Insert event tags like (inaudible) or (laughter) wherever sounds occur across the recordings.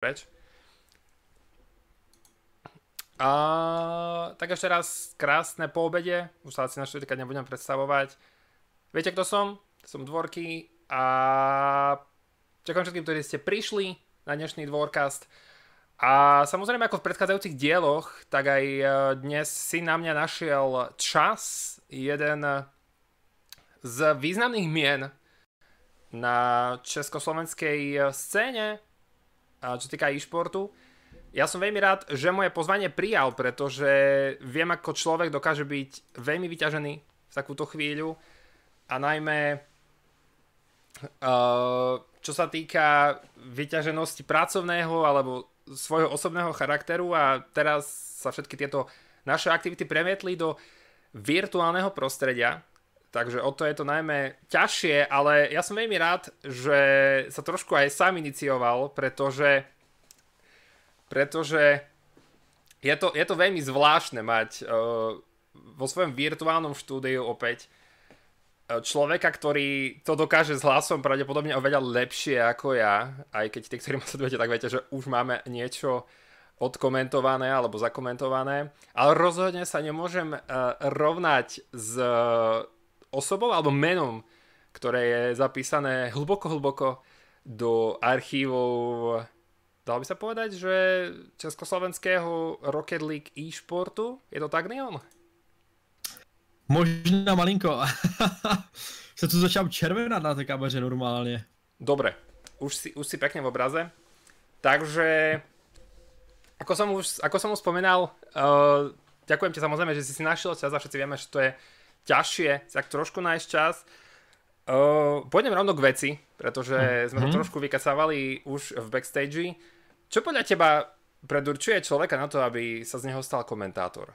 preč. A, tak ešte raz krásne po obede, už sa asi na týkať nebudem predstavovať. Viete, kto som? Som Dvorky a ďakujem všetkým, ktorí ste prišli na dnešný Dvorkast. A samozrejme, ako v predchádzajúcich dieloch, tak aj e, dnes si na mňa našiel čas jeden z významných mien na československej scéne, čo týka e-športu. Ja som veľmi rád, že moje pozvanie prijal, pretože viem, ako človek dokáže byť veľmi vyťažený v takúto chvíľu a najmä čo sa týka vyťaženosti pracovného alebo svojho osobného charakteru a teraz sa všetky tieto naše aktivity premietli do virtuálneho prostredia, takže o to je to najmä ťažšie, ale ja som veľmi rád, že sa trošku aj sám inicioval, pretože pretože je to, je to veľmi zvláštne mať uh, vo svojom virtuálnom štúdiu opäť človeka, ktorý to dokáže s hlasom pravdepodobne oveľa lepšie ako ja, aj keď tí, ktorí ma sledujete, tak viete, že už máme niečo odkomentované alebo zakomentované, ale rozhodne sa nemôžem uh, rovnať s osobou alebo menom, ktoré je zapísané hlboko, hlboko do archívov dalo by sa povedať, že československého Rocket League e-športu? Je to tak, Neon? Možná malinko. (laughs) se tu začal červenat na té kameře normálně. Dobre, už si, už si pekne v obraze. Takže, ako som už, ako som už spomínal, uh, ďakujem ti samozrejme, že si si našiel čas a všetci vieme, že to je ťažšie, tak trošku nájsť čas. Uh, pôjdem rovno k veci, pretože mm. sme to mhm. trošku vykacávali už v backstage. Čo podľa teba predurčuje člověka na to, aby se z něho stal komentátor?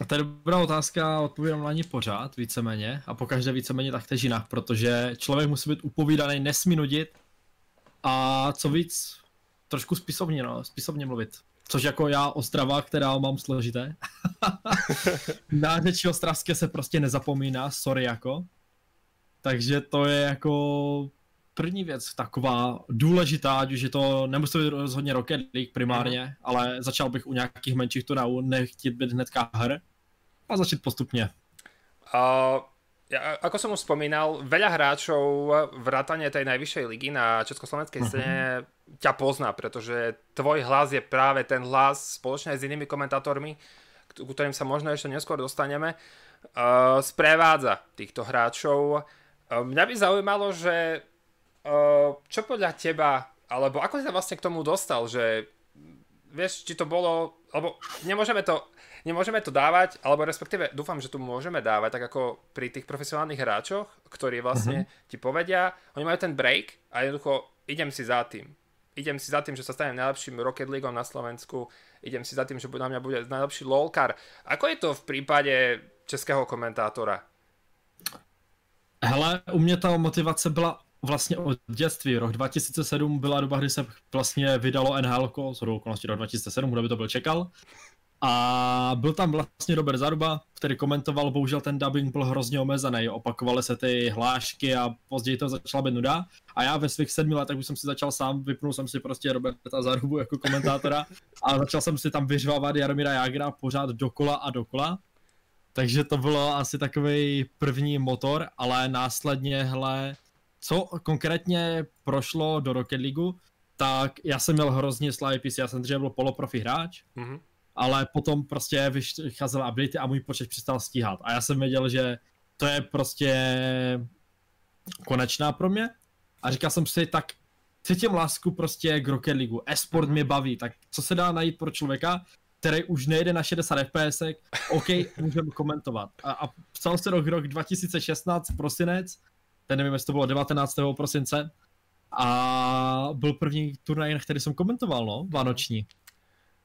A to je dobrá otázka, odpovídám na ní pořád, víceméně, a pokaždé víceméně tak jinak, protože člověk musí být upovídaný, nesmí nudit a co víc, trošku spisovně, no, spisovně mluvit. Což jako já Ostrava, která mám složité. (laughs) na řeči ostravské se prostě nezapomíná, sorry jako. Takže to je jako první věc taková důležitá, ať už je to, nemusí být rozhodně Rocket League primárně, mm. ale začal bych u nějakých menších turnajů, nechtít být hnedka hr a začít postupně. Uh, ja, ako som už spomínal, veľa hráčov vrátane tej najvyššej ligy na československej uh-huh. scéne ťa pozná, pretože tvoj hlas je práve ten hlas spoločne s inými komentátormi, ku ktorým sa možno ešte neskôr dostaneme, uh, sprevádza týchto hráčov. Uh, mňa by zaujímalo, že Uh, čo podľa teba, alebo ako si sa vlastne k tomu dostal, že vieš, či to bolo, alebo nemôžeme to, nemôžeme to dávať, alebo respektíve dúfam, že tu môžeme dávať, tak ako pri tých profesionálnych hráčoch, ktorí vlastne uh-huh. ti povedia, oni majú ten break a jednoducho idem si za tým. Idem si za tým, že sa stanem najlepším Rocket League na Slovensku, idem si za tým, že na mňa bude najlepší LOLkar. Ako je to v prípade českého komentátora? Hele, u mě ta motivace byla vlastně od dětství. Rok 2007 byla doba, kdy se vlastně vydalo NHL, z okolností rok 2007, kdo by to byl čekal. A byl tam vlastně Robert Zaruba, který komentoval, bohužel ten dubbing byl hrozně omezený, opakovaly se ty hlášky a později to začala být nuda. A já ve svých sedmi letech už jsem si začal sám, vypnul jsem si prostě Roberta Zarubu jako komentátora a začal jsem si tam vyřvávat Jaromíra Jagra pořád dokola a dokola. Takže to bylo asi takový první motor, ale následně, hele, co konkrétně prošlo do Rocket League, tak já jsem měl hrozně slabý PC, já jsem dříve byl poloprofi hráč, mm-hmm. Ale potom prostě vycházela ability a můj počet přestal stíhat. A já jsem věděl, že to je prostě konečná pro mě. A říkal jsem si, tak cítím lásku prostě k Rocket League. Esport mě baví, tak co se dá najít pro člověka, který už nejde na 60 FPS, OK, (laughs) můžeme komentovat. A, a psal se rok, rok 2016, prosinec, ten nevím, jestli to bylo 19. prosince, a byl první turnaj, který jsem komentoval, no, Vánoční.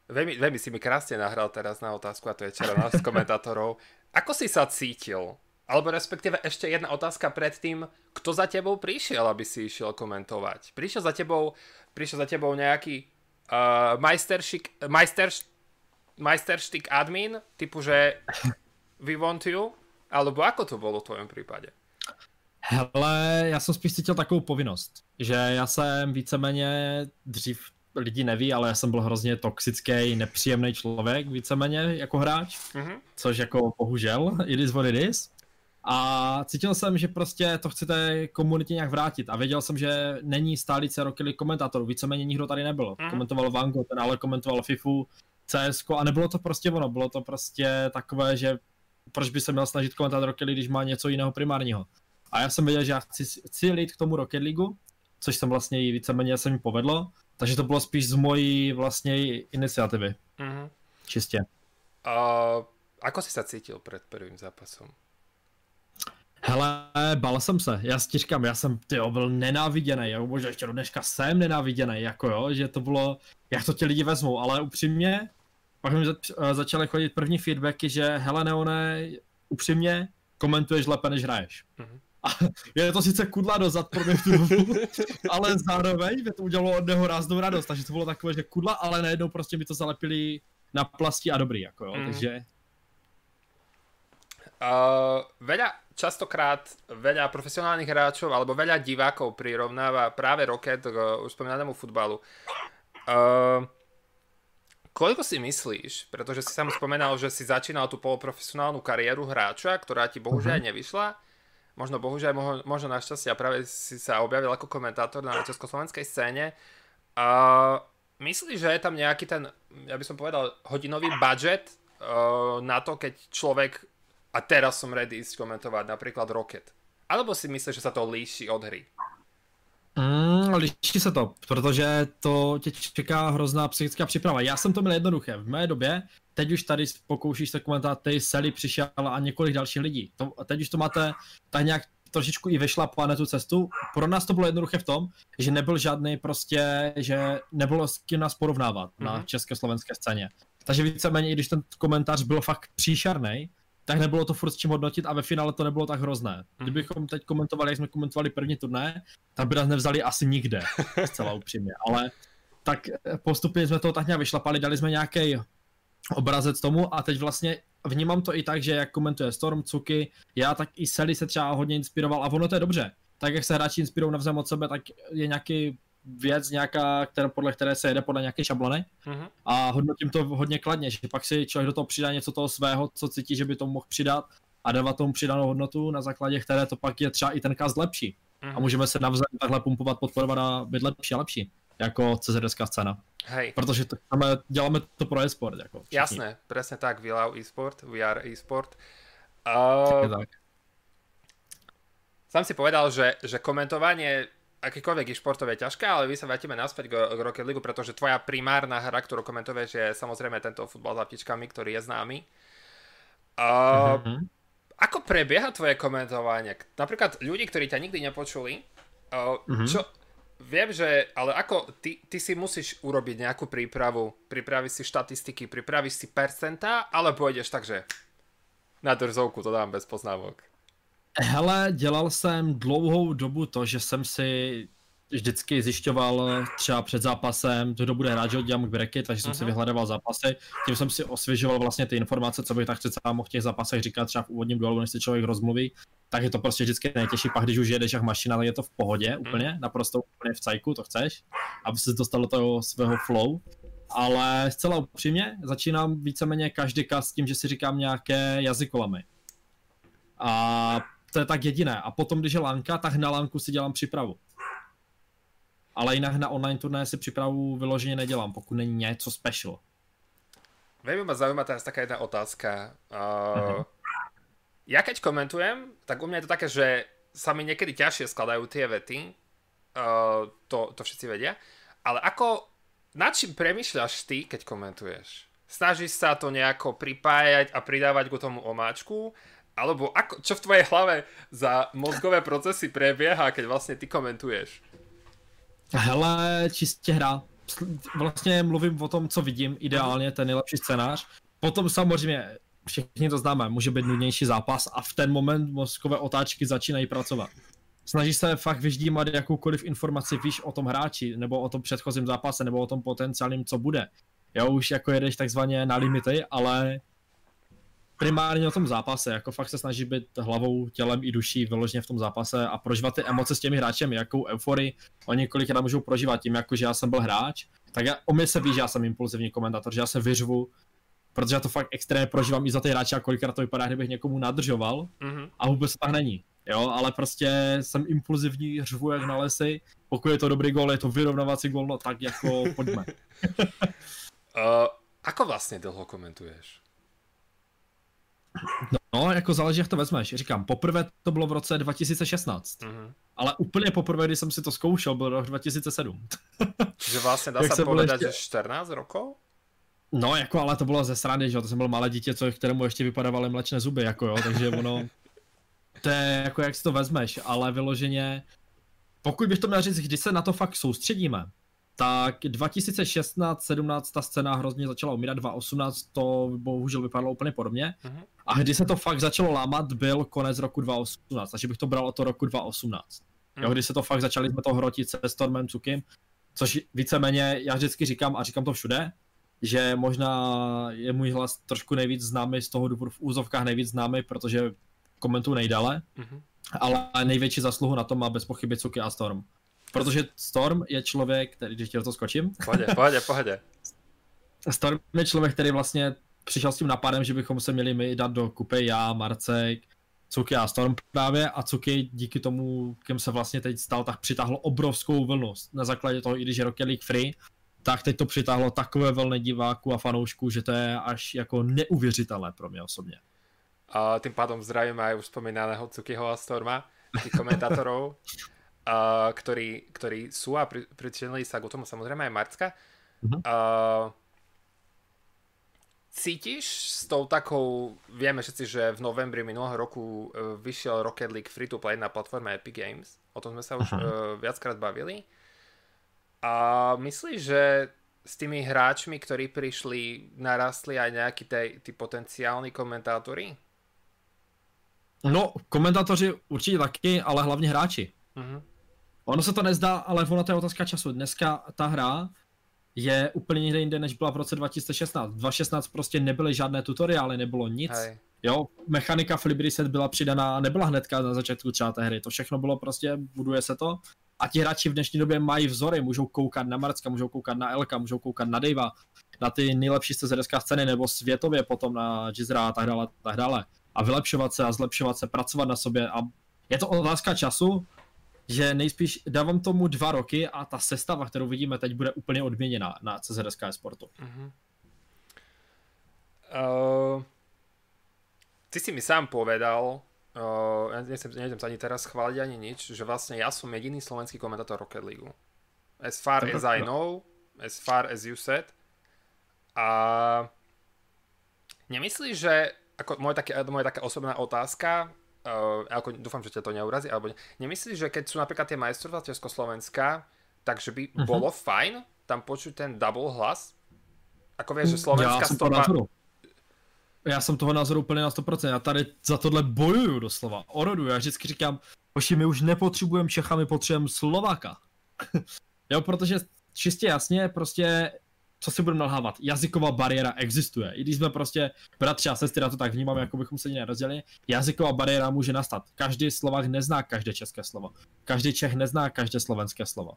Veľmi, veľmi si mi krásne nahral teraz na otázku, a to je čera nás komentátorov. Ako si sa cítil? Alebo respektíve ešte jedna otázka predtým, kto za tebou prišiel, aby si išiel komentovať? Prišiel za tebou, prišiel za tebou nejaký uh, majsteršik, majster, majsterštik admin, typu, že we want you? Alebo ako to bolo v tvojom prípade? Hele, já jsem spíš cítil takovou povinnost, že já jsem víceméně dřív lidi neví, ale já jsem byl hrozně toxický, nepříjemný člověk, víceméně jako hráč, mm-hmm. což jako bohužel, it is what it is. A cítil jsem, že prostě to chcete komunitě nějak vrátit a věděl jsem, že není stálice Rocket komentátorů, víceméně nikdo tady nebyl. Mm. Komentoval Vango, ten ale komentoval FIFU, CSK a nebylo to prostě ono, bylo to prostě takové, že proč by se měl snažit komentovat Rocket League, když má něco jiného primárního. A já jsem věděl, že já chci, chci jít k tomu Rocket League, což jsem vlastně i víceméně se mi povedlo, takže to bylo spíš z mojí vlastně iniciativy. Mm-hmm. Čistě. Uh, ako si se cítil před prvním zápasem? Hele, bal jsem se, já si říkám, já jsem ty byl nenáviděný, já možná ještě do dneška jsem nenáviděný, jako jo, že to bylo, jak to ti lidi vezmou, ale upřímně, pak mi zač, eh, začaly chodit první feedbacky, že hele Neone, upřímně, komentuješ lépe, než hraješ. Mm-hmm. A je to sice kudla dozad pro mě v tu dobu, (laughs) ale zároveň mě to udělalo od něho ráznou radost, takže to bylo takové, že kudla, ale najednou prostě mi to zalepili na plasti a dobrý, jako jo, mm. takže... Uh, veľa, častokrát veľa profesionálnych hráčov alebo veľa divákov prirovnáva práve Rocket k už spomínanému futbalu. Uh, koľko si myslíš, pretože si sam spomenal, že si začínal tú poloprofesionálnu kariéru hráča, ktorá ti bohužiaľ uh-huh. nevyšla, možno bohužiaľ, možno, našťastie a práve si sa objavil ako komentátor na československej scéne. Uh, myslíš, že je tam nejaký ten, ja by som povedal, hodinový budget uh, na to, keď človek, a teraz som ready ísť komentovať napríklad Rocket. Alebo si myslíš, že sa to líši od hry? Mm, liší se to, protože to tě čeká hrozná psychická příprava. Já jsem to měl jednoduché. V mé době, teď už tady pokoušíš se komentovat, ty Sally přišel a několik dalších lidí. To, teď už to máte tak nějak trošičku i vyšla na tu cestu. Pro nás to bylo jednoduché v tom, že nebyl žádný prostě, že nebylo s kým nás porovnávat mm-hmm. na mhm. československé scéně. Takže víceméně, i když ten komentář byl fakt příšerný, tak nebylo to furt s čím hodnotit a ve finále to nebylo tak hrozné. Mhm. Kdybychom teď komentovali, jak jsme komentovali první turné, tak by nás nevzali asi nikde, (laughs) zcela upřímně. Ale tak postupně jsme to tak nějak vyšlapali, dali jsme nějaký obrazec tomu a teď vlastně vnímám to i tak, že jak komentuje Storm, Cuky, já tak i Sally se třeba hodně inspiroval a ono to je dobře. Tak jak se hráči inspirují navzájem od sebe, tak je nějaký věc nějaká, která, podle které se jede podle nějaké šablony mm-hmm. a hodnotím to hodně kladně, že pak si člověk do toho přidá něco toho svého, co cítí, že by to mohl přidat a dávat tomu přidanou hodnotu, na základě které to pak je třeba i ten cast lepší. Mm-hmm. A můžeme se navzájem takhle pumpovat, podporovat a být lepší a lepší, jako CZSK scéna. Hej. Protože to, děláme, děláme to pro e-sport. Jako Jasné, přesně tak, we love e-sport, we are e-sport. Uh, tak. Sám si povedal, že, že komentovanie akýkoľvek športov je ťažké, ale vy sa vrátime naspäť k, Rocket League, pretože tvoja primárna hra, ktorú komentuješ, je samozrejme tento futbal s aptičkami, ktorý je známy. Uh, mm-hmm. Ako prebieha tvoje komentovanie? Napríklad ľudí, ktorí ťa nikdy nepočuli, uh, mm-hmm. čo, viem, že, ale ako ty, ty si musíš urobiť nejakú prípravu, pripraviť si štatistiky, pripraviť si percentá, ale pôjdeš takže na drzovku, to dám bez poznámok. Hele, dělal jsem dlouhou dobu to, že jsem si vždycky zjišťoval třeba před zápasem, kdo bude hrát, že dělám breaky, takže jsem uh-huh. si mhm. vyhledával zápasy, tím jsem si osvěžoval vlastně ty informace, co bych tak přece mohl v těch zápasech říkat třeba v úvodním duelu, než se člověk rozmluví, tak je to prostě vždycky nejtěžší, pak když už jedeš jak mašina, tak je to v pohodě mhm. úplně, naprosto úplně v cajku, to chceš, aby se dostal do toho svého flow. Ale zcela upřímně začínám víceméně každý kas tím, že si říkám nějaké jazykolamy. A to je tak jediné. A potom, když je lanka, tak na lanku si dělám přípravu. Ale jinak na online turné si přípravu vyloženě nedělám, pokud není něco special. Veľmi ma zaujíma teraz taká jedna otázka. Uh, uh-huh. Ja keď komentujem, tak u mňa je to také, že sa mi niekedy ťažšie skladajú tie vety, uh, to, to všetci vedia, ale ako, nad čím premyšľaš ty, keď komentuješ? Snažíš sa to nejako pripájať a pridávať k tomu omáčku, alebo ako, čo v tvojej hlave za mozgové procesy prebieha, keď vlastně ty komentuješ? Hele, čistě hra. Vlastně mluvím o tom, co vidím, ideálně ten nejlepší scénář. Potom samozřejmě, všichni to známe, může být nudnější zápas a v ten moment mozkové otáčky začínají pracovat. Snažíš se fakt vyždímat jakoukoliv informaci víš o tom hráči, nebo o tom předchozím zápase, nebo o tom potenciálním, co bude. Jo, už jako jedeš takzvaně na limity, ale primárně o tom zápase, jako fakt se snaží být hlavou, tělem i duší vyloženě v tom zápase a prožívat ty emoce s těmi hráči, jakou euforii oni kolikrát můžou prožívat tím, jako že já jsem byl hráč, tak já, o mě se ví, že já jsem impulzivní komentátor, že já se vyřvu, protože já to fakt extrémně prožívám i za ty hráče a kolikrát to vypadá, kdybych někomu nadržoval mm-hmm. a vůbec to tak není. Jo, ale prostě jsem impulzivní, řvu jak na lesy, pokud je to dobrý gol, je to vyrovnávací gol, no tak jako pojďme. uh, (laughs) ako vlastně dlouho komentuješ? No, jako záleží, jak to vezmeš. Říkám, poprvé to bylo v roce 2016. Mm-hmm. Ale úplně poprvé, když jsem si to zkoušel, byl rok 2007. (laughs) že vlastně dá se povedat, ještě... že 14 rokov? No, jako, ale to bylo ze strany, že to jsem byl malé dítě, co, kterému ještě vypadávaly mlečné zuby, jako jo, takže ono, (laughs) to je jako jak si to vezmeš, ale vyloženě, pokud bych to měl říct, když se na to fakt soustředíme, tak 2016-17 ta scéna hrozně začala umírat, 2018 to bohužel vypadalo úplně podobně. Uh-huh. A když se to fakt začalo lámat, byl konec roku 2018, takže bych to bral od toho roku 2018. Uh-huh. Jo, když se to fakt začali jsme to hrotit se Stormem Cukim, což víceméně já vždycky říkám a říkám to všude, že možná je můj hlas trošku nejvíc známý z toho důvodu v úzovkách nejvíc známý, protože komentuju nejdále, mm-hmm. ale největší zasluhu na tom má bez pochyby Cuky a Storm. Protože Storm je člověk, který, když tě to skočím. Pohodě, pohodě, pohodě. Storm je člověk, který vlastně přišel s tím napadem, že bychom se měli my dát do kupy já, Marcek, Cuky a Storm právě a Cuky díky tomu, kým se vlastně teď stal, tak přitáhlo obrovskou vlnu. Na základě toho, i když je Rocket League free, tak teď to přitáhlo takové vlny diváků a fanoušků, že to je až jako neuvěřitelné pro mě osobně. A tým pádom zdravím aj už spomínaného Cukyho a Storma, tých komentátorov, (laughs) a, ktorí, ktorí sú a pri, pričinili sa k tomu samozrejme aj Marcka. Uh-huh. A, cítiš s tou takou, vieme všetci, že v novembri minulého roku e, vyšiel Rocket League free to play na platforme Epic Games, o tom sme sa už uh-huh. uh, viackrát bavili. A myslíš, že s tými hráčmi, ktorí prišli, narastli aj nejakí tí potenciálni komentátori? No, komentátoři určitě taky, ale hlavně hráči. Mm-hmm. Ono se to nezdá, ale ono to je otázka času. Dneska ta hra je úplně někde jinde, než byla v roce 2016. 2016 prostě nebyly žádné tutoriály, nebylo nic. Hej. Jo, mechanika v set byla přidaná, nebyla hnedka na začátku třeba té hry. To všechno bylo prostě, buduje se to a ti hráči v dnešní době mají vzory, můžou koukat na Marcka, můžou koukat na Elka, můžou koukat na Davea, na ty nejlepší CZSK scény nebo světově potom na Jizra a tak dále, tak dále. A vylepšovat se a zlepšovat se, pracovat na sobě a je to otázka času, že nejspíš dávám tomu dva roky a ta sestava, kterou vidíme teď, bude úplně odměněna na CZSK sportu. Uh-huh. Uh, ty si mi sám povedal, Uh, ja nechcem, nechcem sa ani teraz chváliť ani nič, že vlastne ja som jediný slovenský komentátor Rocket League. As far as I know, as far as you said. A nemyslíš, že ako moje, také, moje taká osobná otázka, uh, ako dúfam, že ťa to neurazí, alebo ne, nemyslíš, že keď sú napríklad tie majstrovstvá Československa, takže by uh-huh. bolo fajn tam počuť ten double hlas? Ako vieš, že Slovenská ja stopa já jsem toho názoru úplně na 100%. Já tady za tohle bojuju doslova. Orodu. Já vždycky říkám, hoši, my už nepotřebujeme Čecha, my potřebujeme Slováka. (laughs) jo, protože čistě jasně, prostě co si budeme nalhávat, jazyková bariéra existuje. I když jsme prostě bratři a sestry, já to tak vnímám, jako bychom se nerozdělili, jazyková bariéra může nastat. Každý Slovák nezná každé české slovo. Každý Čech nezná každé slovenské slovo.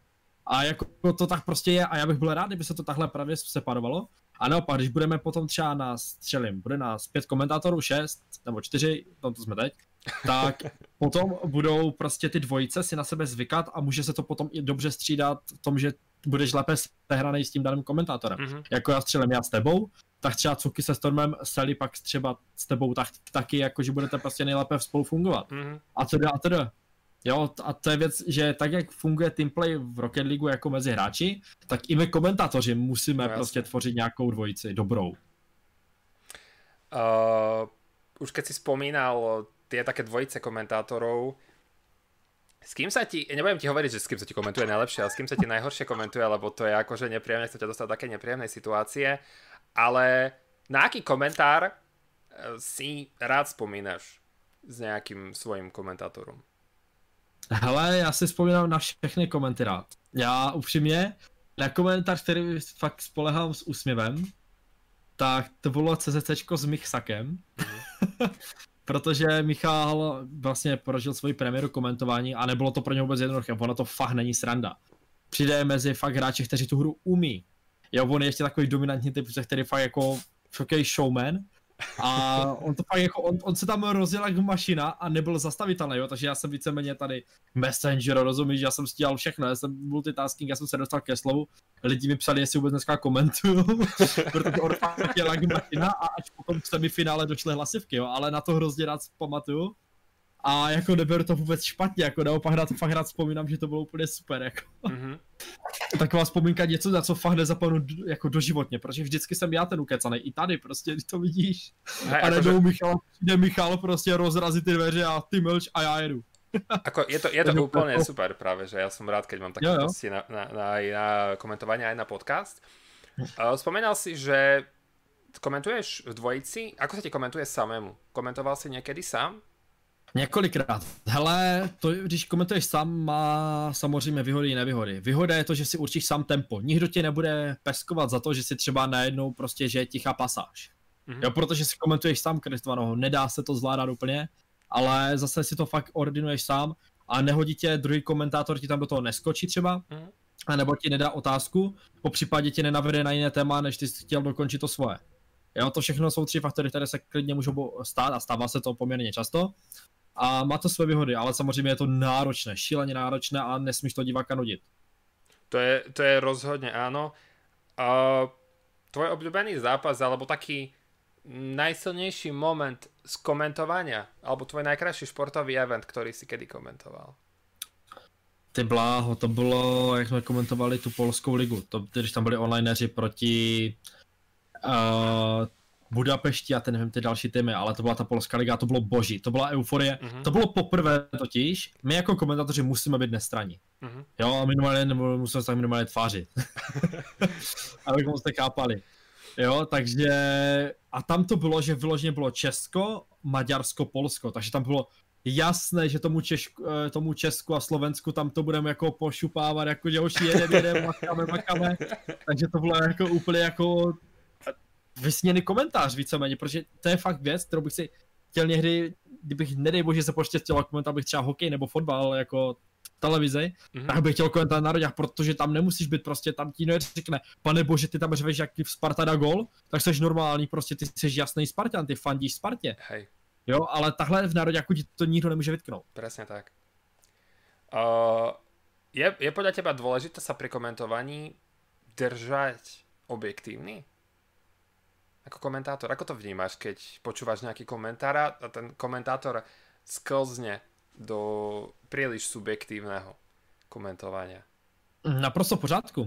A jako to tak prostě je a já bych byl rád, kdyby se to takhle právě separovalo. A naopak, když budeme potom třeba na střelím, bude nás pět komentátorů, šest nebo čtyři, no to jsme teď, tak (laughs) potom budou prostě ty dvojice si na sebe zvykat a může se to potom i dobře střídat v tom, že budeš lépe sehraný s tím daným komentátorem. Mm-hmm. Jako já střelím já s tebou, tak třeba Cuky se Stormem, Sally pak třeba s tebou tak, taky, jako že budete prostě nejlépe spolu fungovat. Mm-hmm. A teda a teda. Jo, a to je věc, že tak, jak funguje teamplay v Rocket League jako mezi hráči, tak i my komentátoři musíme no, prostě tvořit nějakou dvojici, dobrou. Uh, už keď si spomínal tie také dvojice komentátorov, s kým sa ti, nebudem ti hovoriť, že s kým sa ti komentuje najlepšie, ale s kým sa ti najhoršie komentuje, lebo to je akože nepríjemné, chcem ťa dostať do také nepríjemnej situácie, ale na aký komentár eh, si rád spomínaš s nejakým svojím komentátorom? Hele, já si vzpomínám na všechny komenty rád. Já upřímně, na komentář, který fakt spolehám s úsměvem, tak to bylo CZCčko s Michsakem. Mm. (laughs) protože Michal vlastně prožil svoji premiéru komentování a nebylo to pro něj vůbec jednoduché, ono to fakt není sranda. Přijde mezi fakt hráči, kteří tu hru umí. Jo, on je ještě takový dominantní typ, který fakt jako showman, a (laughs) on to fakt jako, on, on se tam rozjel jak mašina a nebyl zastavitelný, jo, takže já jsem víceméně tady messenger, rozumíš, já jsem stíhal všechno, já jsem multitasking, já jsem se dostal ke slovu, lidi mi psali, jestli vůbec dneska komentuju, (laughs) protože on fakt je jak mašina a až potom v semifinále došly hlasivky, jo, ale na to hrozně rád pamatuju a jako neberu to vůbec špatně, jako naopak na to fakt rád vzpomínám, že to bylo úplně super, jako. Mm-hmm. Taková vzpomínka něco, za co fakt nezapomenu jako doživotně, protože vždycky jsem já ten ukecaný, i tady prostě, ty to vidíš. Hej, a nejdou že... Michal, přijde Michal prostě rozrazit ty dveře a ty mlč a já jedu. (laughs) Ako, je to, je to úplne super práve, že ja som rád, keď mám také hosti na, na, na, aj na komentovanie, aj na podcast. Uh, si, že komentuješ v dvojici. Ako sa ti komentuje samému? Komentoval si niekedy sám? Několikrát. Hele, to, když komentuješ sám, má samozřejmě výhody i nevýhody. Výhoda je to, že si určíš sám tempo. Nikdo tě nebude peskovat za to, že si třeba najednou prostě, že je tichá pasáž. Mm-hmm. Jo, protože si komentuješ sám Kristvanoho, nedá se to zvládat úplně, ale zase si to fakt ordinuješ sám a nehodí tě druhý komentátor, ti tam do toho neskočí třeba, mm-hmm. a nebo ti nedá otázku, po případě ti nenavede na jiné téma, než ty jsi chtěl dokončit to svoje. Jo, to všechno jsou tři faktory, které se klidně můžou stát a stává se to poměrně často a má to své výhody, ale samozřejmě je to náročné, šíleně náročné a nesmíš to diváka nudit. To je, to je rozhodně ano. A tvoj obľúbený zápas, alebo taký najsilnejší moment z komentovania, alebo tvoj najkrajší športový event, který si kedy komentoval? Ty bláho, to bylo, jak jsme komentovali tu polskou ligu, to, když tam byli onlineři proti uh, Budapešti a ten nevím ty další týmy, ale to byla ta polská liga, to bylo boží, to byla euforie. Mm-hmm. To bylo poprvé totiž, my jako komentátoři musíme být nestraní. Mm-hmm. Jo, a minimálně, nebo musíme se tak minimálně tvářit. (laughs) Abychom se chápali. Jo, takže a tam to bylo, že vyloženě bylo Česko, Maďarsko, Polsko, takže tam bylo jasné, že tomu, Češku, eh, tomu Česku a Slovensku tam to budeme jako pošupávat, jako dělší jedem, jedem, makáme, makáme, takže to bylo jako úplně jako vysněný komentář víceméně, protože to je fakt věc, kterou bych si chtěl někdy, kdybych, nedej bože, se poštěstilo komentovat bych třeba hokej nebo fotbal jako televizi, mm-hmm. tak bych chtěl komentovat na rodách, protože tam nemusíš být prostě, tam ti řekne, pane bože, ty tam řveš, jak v Sparta dá gol, tak jsi normální, prostě ty jsi jasný Spartan, ty fandíš Spartě. Hej. Jo, ale takhle v nároďáku ti to nikdo nemůže vytknout. Přesně tak. Uh, je, je podle teba důležité se při komentovaní držet objektívny? Ako komentátor, ako to vnímaš, keď počúvaš nejaký komentár a ten komentátor sklzne do príliš subjektívneho komentovania? Naprosto v pořádku.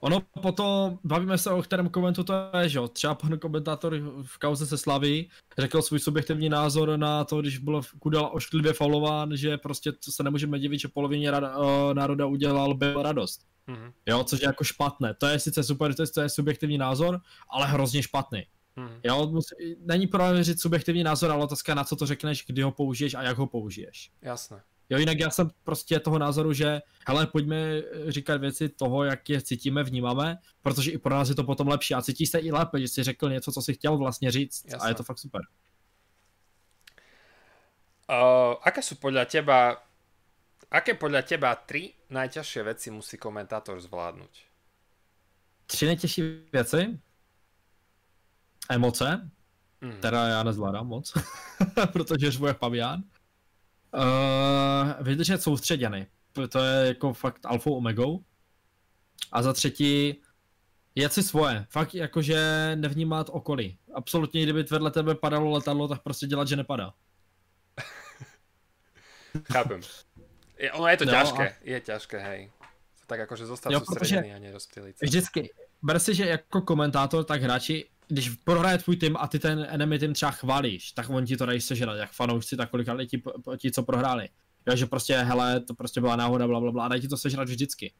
Ono potom, bavíme se o kterém komentu to je, že jo, třeba pan komentátor v kauze se slaví řekl svůj subjektivní názor na to, když byl Kudela ošklivě faulován, že prostě se nemůžeme divit, že polovině rada, uh, národa udělal byl radost. Mm-hmm. Jo, což je jako špatné. To je sice super, to je subjektivní názor, ale hrozně špatný. Hmm. Jo, musí, není problém říct subjektivní názor, ale otázka na co to řekneš, kdy ho použiješ a jak ho použiješ. Jasné. Jo, jinak já jsem prostě toho názoru, že hele, pojďme říkat věci toho, jak je cítíme, vnímáme, protože i pro nás je to potom lepší a cítíš se i lépe, že jsi řekl něco, co jsi chtěl vlastně říct Jasné. a je to fakt super. Uh, aké jsou podle teba aké podle teba tři nejtěžší věci musí komentátor zvládnout? Tři nejtěžší věci? Emoce, mm. teda já nezvládám moc, (laughs) protože žvu jak pavián. Uh, vydržet soustředěný, to je jako fakt alfou omegou. A za třetí, jet si svoje, fakt jakože nevnímat okolí. Absolutně, kdyby vedle tebe padalo letadlo, tak prostě dělat, že nepadá. (laughs) Chápem. Je, ono je to no, těžké, a... je těžké, hej. Tak jakože zostať soustředěný a nerozptýlit Vždycky, ber si, že jako komentátor, tak hráči když prohraje tvůj tým a ty ten enemy tým třeba chválíš, tak on ti to dají sežrat, jak fanoušci, tak kolik ti, ti, co prohráli. Jo, že prostě, hele, to prostě byla náhoda, bla, bla, bla, a dají ti to sežrat vždycky.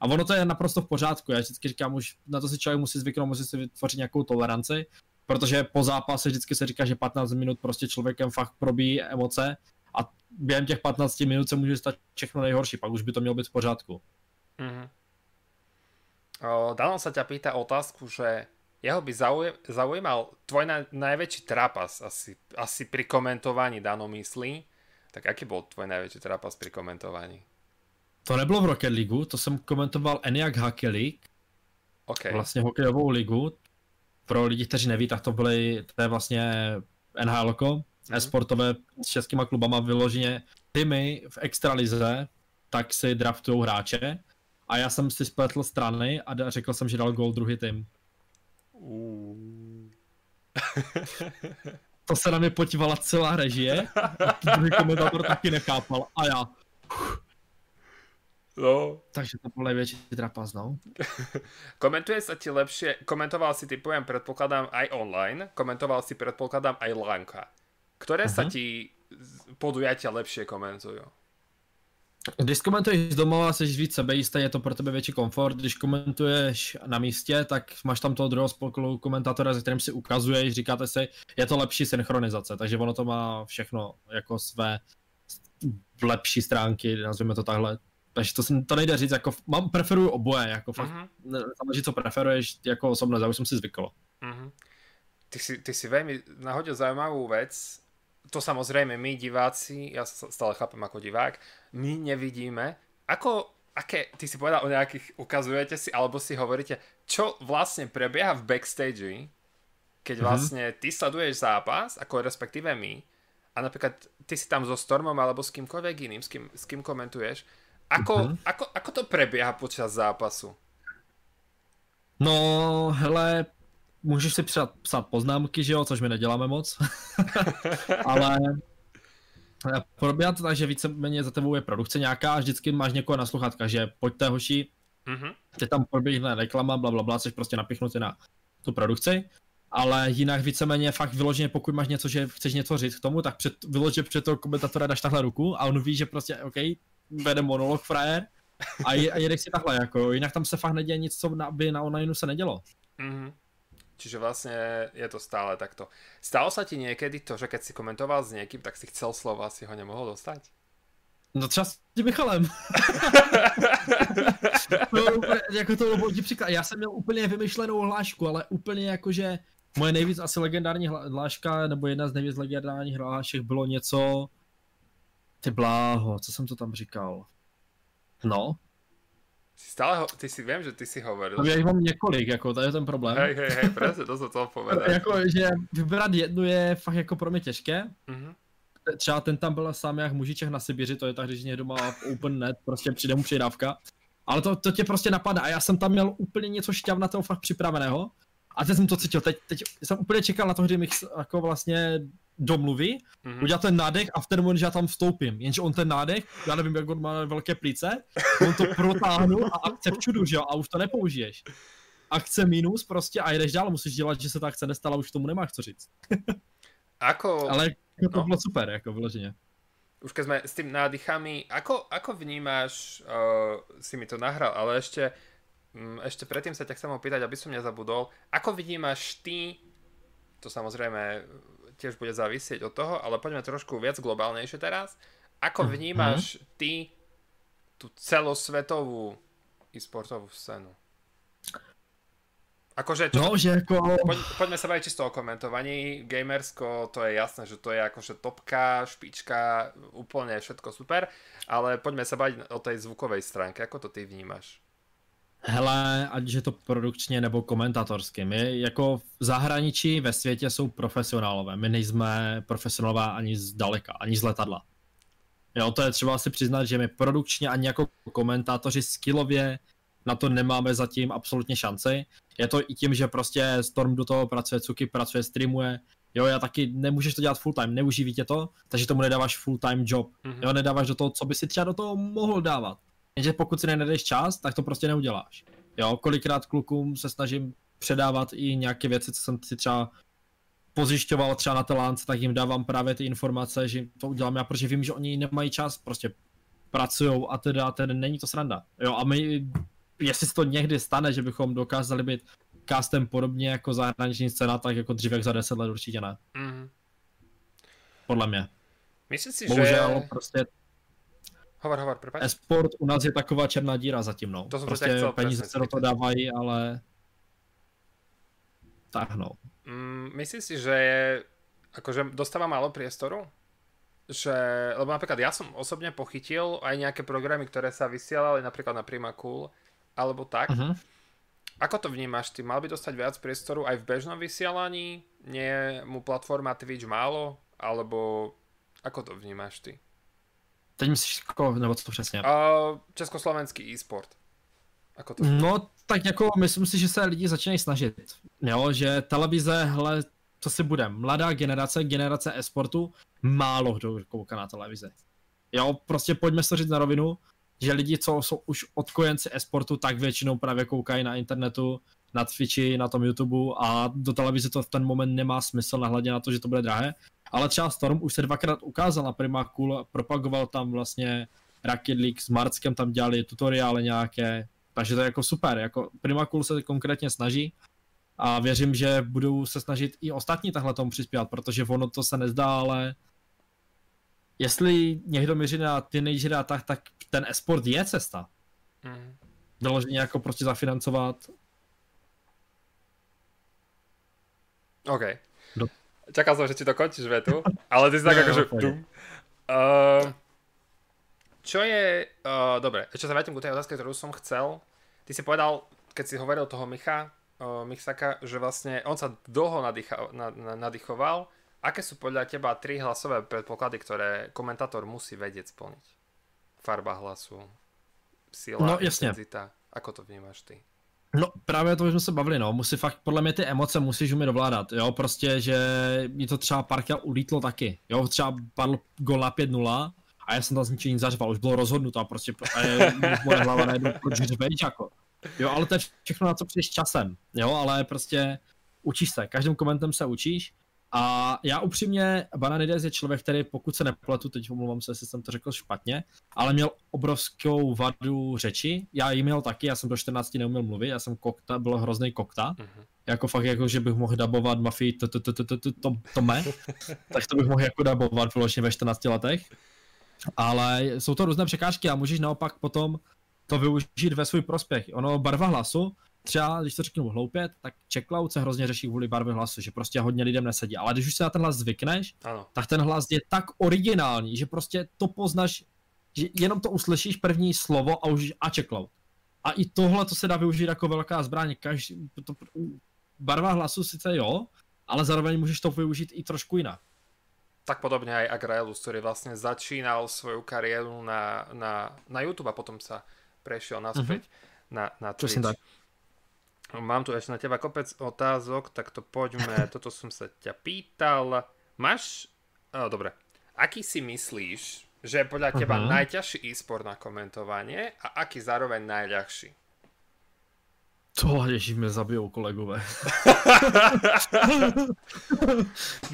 A ono to je naprosto v pořádku, já vždycky říkám, už na to si člověk musí zvyknout, musí si vytvořit nějakou toleranci, protože po zápase vždycky se říká, že 15 minut prostě člověkem fakt probíjí emoce a během těch 15 minut se může stát všechno nejhorší, pak už by to mělo být v pořádku. Mm-hmm. Dano sa ťa pýta otázku, že jeho by zaujímal tvoj na, najväčší trapas asi, asi pri komentovaní Dano myslí. Tak aký bol tvoj najväčší trapas pri komentovaní? To nebylo v Rocket League, to jsem komentoval Eniak Hockey League. Okay. Vlastně hokejovou ligu. Pro lidi, kteří neví, tak to byly, to je vlastně NHL, mm-hmm. e-sportové s českýma klubama vyloženě týmy v extralize, tak si draftují hráče. A já jsem si spletl strany a řekl jsem, že dal gol druhý tým. To se na mě podívala celá režie. A druhý komentátor taky nechápal. A já. No. Takže to byl největší trapas, no. Komentuje sa ti lepšie, komentoval si typujem, predpokladám aj online, komentoval si predpokladám aj Lanka. Sa mhm. ti podujatia lepšie komentujú? Když komentuješ z domova, jsi víc sebejistý, je to pro tebe větší komfort. Když komentuješ na místě, tak máš tam toho druhého spolu komentátora, se kterým si ukazuješ, říkáte si, je to lepší synchronizace, takže ono to má všechno jako své lepší stránky, nazveme to takhle. Takže to, jsem, to nejde říct, jako mám, preferuju oboje, jako fakt, uh-huh. záleží, co preferuješ jako osobnost, já už jsem si zvykl. Uh-huh. Ty si, ty si veľmi nahodil zaujímavú vec, to samozrejme my diváci, ja sa stále chápem ako divák, my nevidíme, ako, aké, ty si povedal o nejakých, ukazujete si, alebo si hovoríte, čo vlastne prebieha v backstage, keď mm-hmm. vlastne ty sleduješ zápas, ako respektíve my, a napríklad ty si tam so Stormom alebo s kýmkoľvek iným, s kým, s kým komentuješ, ako, mm-hmm. ako, ako to prebieha počas zápasu? No, hele, můžeš si psát, psát poznámky, že jo, což my neděláme moc, (laughs) ale probíhá to tak, že víceméně za tebou je produkce nějaká a vždycky máš někoho na sluchátka, že pojďte hoši, mm-hmm. teď tam probíhne reklama, bla, bla, bla, což prostě napichnutý na tu produkci, ale jinak víceméně fakt vyloženě, pokud máš něco, že chceš něco říct k tomu, tak před, vyloženě před toho komentatora dáš takhle ruku a on ví, že prostě, OK, vede monolog frajer a, je, a jedeš si takhle, jako, jinak tam se fakt neděje nic, co by na onlineu se nedělo. Mm-hmm. Čiže vlastne je to stále takto. Stalo sa ti niekedy to, že keď si komentoval s niekým, tak si chcel slovo a si ho nemohol dostať? No třeba s tím Michalem. (laughs) no, jako to bylo příklad. Já jsem měl úplně vymyšlenou hlášku, ale úplně jakože moje nejvíc asi legendární hláška, nebo jedna z nejvíc legendárních hlášek bylo něco, ty bláho, co jsem to tam říkal? No, si stále ho, ty si vím, že ty si hovoril. Já jich mám několik, jako, to je ten problém. Hej, hej, hej, presne, to jsem to povedal. (laughs) jako, že vybrat jednu je fakt jako pro mě těžké. Mm-hmm. Třeba ten tam byl sám jak mužiček na Sibiři, to je tak, když někdo má open net, prostě přijde mu přidávka. Ale to, to tě prostě napadá a já jsem tam měl úplně něco šťavnatého fakt připraveného. A teď jsem to cítil, teď, teď jsem úplně čekal na to, kdy mi jako vlastně domluví, mm-hmm. udělat ten nádech a v ten moment, že já tam vstoupím. Jenže on ten nádech, já nevím, jak on má velké plíce, on to protáhnu a akce čudu, že jo, a už to nepoužiješ. Akce minus prostě a jdeš dál, musíš dělat, že se ta akce nestala, už tomu nemáš co říct. (laughs) Ako... Ale to no. bylo super, jako vyloženě. Už keď sme s tým nádychami, ako, ako vnímáš, uh, si mi to nahral, ale ešte, um, ešte predtým sa ťa chcem opýtať, aby som nezabudol, ako vnímaš ty, to samozrejme tiež bude závisieť od toho, ale poďme trošku viac globálnejšie teraz. Ako mhm. vnímaš ty tú celosvetovú e-sportovú scénu? Akože, čo, no, že ako... poď, poďme sa baviť čisto o komentovaní. Gamersko, to je jasné, že to je akože topka, špička, úplne všetko super, ale poďme sa baviť o tej zvukovej stránke. Ako to ty vnímaš? Hele, ať je to produkčně nebo komentatorsky, my jako v zahraničí ve světě jsou profesionálové, my nejsme profesionálové ani z daleka, ani z letadla. Jo, to je třeba si přiznat, že my produkčně ani jako komentátoři skillově na to nemáme zatím absolutně šanci. Je to i tím, že prostě Storm do toho pracuje, Cuky pracuje, streamuje. Jo, já taky nemůžeš to dělat full time, neuživí tě to, takže tomu nedáváš full time job. Mm-hmm. Jo, nedáváš do toho, co by si třeba do toho mohl dávat. Jenže pokud si nenedeš čas, tak to prostě neuděláš. Jo, kolikrát klukům se snažím předávat i nějaké věci, co jsem si třeba pozjišťoval třeba na Telance, tak jim dávám právě ty informace, že to udělám já, protože vím, že oni nemají čas, prostě pracují a teda, a teda není to sranda. Jo, a my, jestli se to někdy stane, že bychom dokázali být castem podobně jako zahraniční scéna, tak jako dřív jak za 10 let určitě ne. Mm. Podle mě. Myslím si, Bohužel, že... prostě Hovor, hovor, prepáč. Esport u nás je taková černá díra zatím, no. To prostě chcel peníze se do toho dávají, ale... táhnou. Mm, myslíš si, že je, akože dostáva málo priestoru? Že, lebo napríklad ja som osobne pochytil aj nejaké programy, ktoré sa vysielali napríklad na Prima Cool, alebo tak. Uh-huh. Ako to vnímaš ty? Mal by dostať viac priestoru aj v bežnom vysielaní? Nie mu platforma Twitch málo? Alebo ako to vnímáš ty? Teď myslíš koho, nebo co to přesně? Uh, československý e-sport. Ako to no, tak jako myslím si, že se lidi začínají snažit. Jo, že televize, hele, co si bude, mladá generace, generace e-sportu, málo kdo kouká na televizi. Jo, prostě pojďme se říct na rovinu, že lidi, co jsou už odkojenci e-sportu, tak většinou právě koukají na internetu, na Twitchi, na tom YouTube a do televize to v ten moment nemá smysl nahledně na to, že to bude drahé. Ale třeba Storm už se dvakrát ukázal na Prima Cool, propagoval tam vlastně Rocket League s Marckem, tam dělali tutoriály nějaké, takže to je jako super, jako Prima Cool se konkrétně snaží a věřím, že budou se snažit i ostatní tahle tomu přispívat, protože ono to se nezdá, ale jestli někdo měří na teenager a tak, tak ten esport je cesta. Mm. Doloženě jako prostě zafinancovat. OK. Čakal som, že ti to končíš vetu, ale ty si tak no, akože... Uh, čo je... Uh, dobre, ešte sa vrátim k tej otázke, ktorú som chcel. Ty si povedal, keď si hovoril toho Micha, uh, Michsaka, že vlastne on sa dlho nadýcha, na, na, nadýchoval. Aké sú podľa teba tri hlasové predpoklady, ktoré komentátor musí vedieť splniť? Farba hlasu, sila, no, jasně. intenzita. Ako to vnímáš ty? No právě to, jsme se bavili, no, musí fakt, podle mě ty emoce musíš umět ovládat, jo, prostě, že mi to třeba párkrát ulítlo taky, jo, třeba padl gol na 5-0 a já jsem tam z ničeho zařval, už bylo rozhodnuto a prostě a je, moje hlava najednou proč řveš, jako. Jo, ale to je všechno, na co přijdeš časem, jo, ale prostě učíš se, každým komentem se učíš a já upřímně, Bananides je člověk, který pokud se nepletu, teď omlouvám se, jestli jsem to řekl špatně, ale měl obrovskou vadu řeči. Já ji měl taky, já jsem do 14 neuměl mluvit, já jsem kokta, byl hrozný kokta. Mhm. Jako fakt jako, že bych mohl dabovat mafii to, to, to, to, to, to, to me, tak to bych mohl jako dabovat vyloženě ve 14 letech. Ale jsou to různé překážky a můžeš naopak potom to využít ve svůj prospěch. Ono barva hlasu, třeba, když to řeknu hloupě, tak checkloud se hrozně řeší kvůli barvy hlasu, že prostě hodně lidem nesedí. Ale když už se na ten hlas zvykneš, ano. tak ten hlas je tak originální, že prostě to poznaš, že jenom to uslyšíš první slovo a už a checkloud. A i tohle to se dá využít jako velká zbraň. Každý, to, barva hlasu sice jo, ale zároveň můžeš to využít i trošku jinak. Tak podobně aj Agraelus, který vlastně začínal svou kariéru na, na, na YouTube a potom se prešiel naspäť mm-hmm. na, na Twitch. tak. Mám tu ešte na teba kopec otázok, tak to poďme, (laughs) toto som sa ťa pýtal. Máš, oh, dobre, aký si myslíš, že je podľa teba uh-huh. najťažší e-sport na komentovanie a aký zároveň najľahší? To, ježí, mě zabijou kolegové. (laughs)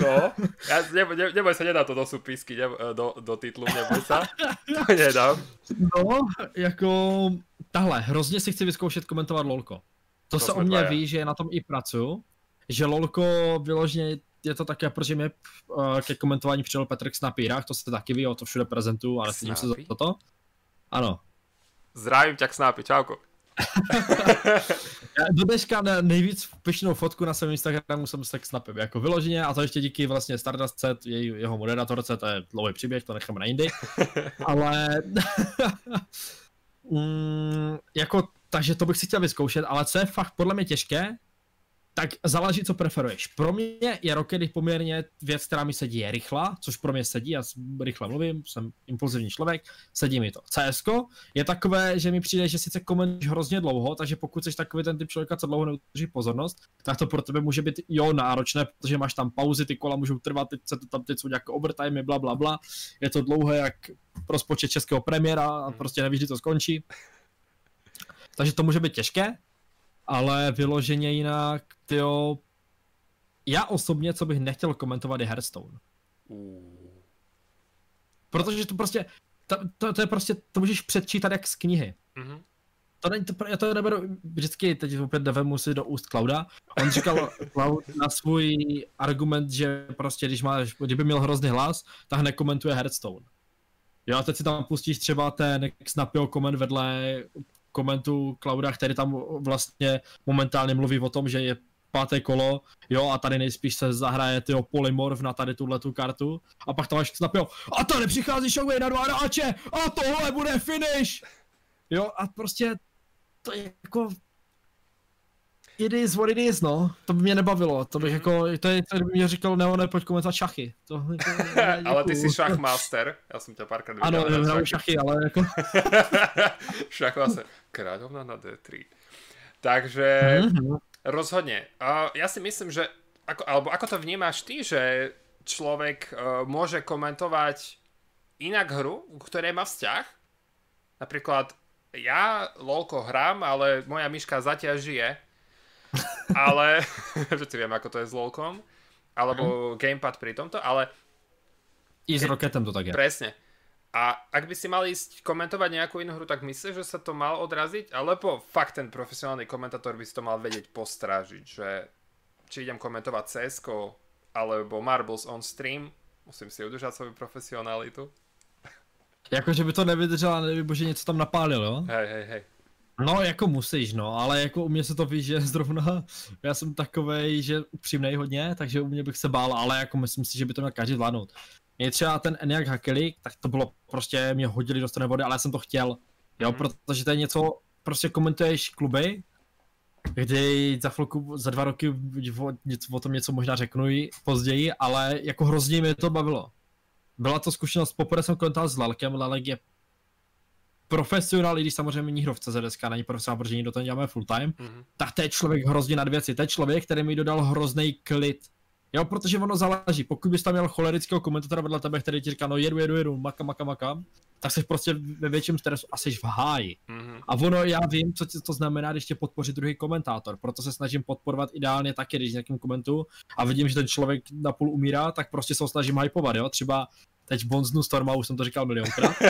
no, ja, neboj, ne, neboj sa, nedá to do súpisky, ne, do, do titlu, neboj sa. To nedám. No, jako, tahle, hrozně si chci vyzkoušet komentovat LOLko. To, to se o mě ví, že na tom i pracuju, že LOLko vyloženě je to také, protože mě uh, ke komentování přijel Petr na pírách, to se taky ví, o to všude prezentuju, ale stydím se za toto. Ano. Zdravím tě Snapy, čauko. (laughs) do dneška nejvíc pyšnou fotku na svém Instagramu jsem se snapem, jako vyloženě, a to ještě díky vlastně Stardust Set, jej, jeho moderatorce, to je dlouhý příběh, to necháme na jindy, (laughs) ale (laughs) mm, jako, takže to bych si chtěl vyzkoušet, ale co je fakt podle mě těžké, tak záleží, co preferuješ. Pro mě je Rocket poměrně věc, která mi sedí, je rychlá, což pro mě sedí, já rychle mluvím, jsem impulzivní člověk, sedí mi to. CS je takové, že mi přijde, že sice komentuješ hrozně dlouho, takže pokud jsi takový ten typ člověka, co dlouho neudrží pozornost, tak to pro tebe může být jo náročné, protože máš tam pauzy, ty kola můžou trvat, teď se to tam teď jsou nějaké overtime, bla, bla, bla. Je to dlouhé jak rozpočet českého premiéra a prostě nevíš, kdy to skončí. Takže to může být těžké, ale vyloženě jinak, tyjo, já osobně, co bych nechtěl komentovat, je Hearthstone. Protože to prostě, to, to, to je prostě, to můžeš předčítat jak z knihy. Mm-hmm. To není, to, já to neberu vždycky, teď opět devemu si do úst Klauda. On říkal (laughs) Cloud na svůj argument, že prostě, když máš, kdyby měl hrozný hlas, tak nekomentuje Hearthstone. Jo, a teď si tam pustíš třeba ten Snapio koment vedle komentu Klauda, který tam vlastně momentálně mluví o tom, že je páté kolo, jo, a tady nejspíš se zahraje tyho polymorf na tady tuhle tu kartu, a pak tam máš napil, a tady přichází Shockwave na dva hráče, a tohle bude finish! Jo, a prostě to je jako It is what it is, no. To by mě nebavilo. To bych mm. jako, to je, to by mě říkal Neone, pojď komentovat šachy. To, jako, (laughs) ale ty jsi šachmaster, já jsem tě párkrát viděl. Ano, šachy. šachy, ale jako... (laughs) šachmaster, kráľovna na D3. Takže mm-hmm. rozhodně. Uh, já si myslím, že, ako, alebo ako to vnímáš ty, že člověk uh, může komentovat inak hru, které má vzťah? Například ja lolko hrám, ale moja myška zatiaľ žije (laughs) ale, (laughs) že si viem, ako to je s lolkom, alebo mm. gamepad pri tomto, ale... I s Rocketem to tak je. Presne. A ak by si mal ísť komentovať nejakú inú hru, tak myslíš, že sa to mal odraziť? Alebo fakt ten profesionálny komentátor by si to mal vedieť postrážiť, že či idem komentovať cs alebo Marbles on stream, musím si udržať svoju profesionalitu. Jako, že by to nevydržel a že něco tam napálil, jo? Hej, hej, hej. No, jako musíš, no, ale jako u mě se to ví, že (laughs) zrovna já jsem takovej, že upřímnej hodně, takže u mě bych se bál, ale jako myslím si, že by to měl každý zvládnout. Mě třeba ten Eniak Hakeli, tak to bylo prostě, mě hodili do strany vody, ale já jsem to chtěl, jo, mm. protože to je něco, prostě komentuješ kluby, kdy za chvilku, za dva roky o, o tom něco možná řeknu později, ale jako hrozně mi to bavilo. Byla to zkušenost, poprvé jsem komentoval s Lalkem, Lalek je profesionál, i když samozřejmě není hro v CZSK, není profesionál, protože do toho děláme full time, mm-hmm. tak to je člověk hrozně nad věci. To je člověk, který mi dodal hrozný klid. Jo, protože ono záleží. Pokud bys tam měl cholerického komentátora vedle tebe, který ti říká, no jedu, jedu, jedu, maka, maka, maka, tak jsi prostě ve větším stresu a jsi v háji. Mm-hmm. A ono, já vím, co to znamená, když tě podpoří druhý komentátor, proto se snažím podporovat ideálně taky, když nějakým komentu a vidím, že ten člověk na půl umírá, tak prostě se ho snažím hypovat, jo. Třeba teď Bonznu Storma, už jsem to říkal milionkrát. (laughs)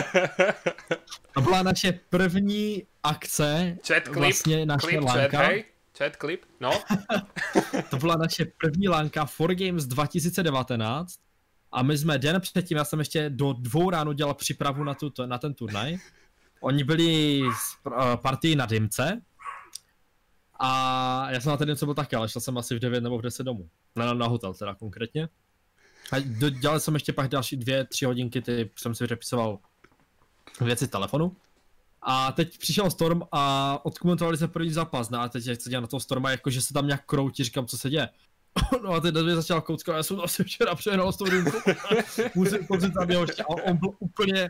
To byla naše první akce, chat clip, vlastně naše clip, lanka. Chat, hej? Chat clip, no. (laughs) to byla naše první lanka For Games 2019 a my jsme den předtím, já jsem ještě do dvou ráno dělal přípravu na, tu, na ten turnaj. Oni byli z uh, partii na Dymce, a já jsem na ten co byl taky, ale šel jsem asi v 9 nebo v 10 domů. Na, na hotel teda konkrétně. A dělal jsem ještě pak další dvě, tři hodinky, ty jsem si vyřepisoval věci z telefonu. A teď přišel Storm a odkomentovali se první zápas, no a teď jak se dělá na toho Storma, jako že se tam nějak kroutí, říkám, co se děje. (laughs) No a teď mě začal kouckat, já jsem asi včera přehnal s tou rynku. (laughs) Musím pozit tam jeho a on byl úplně,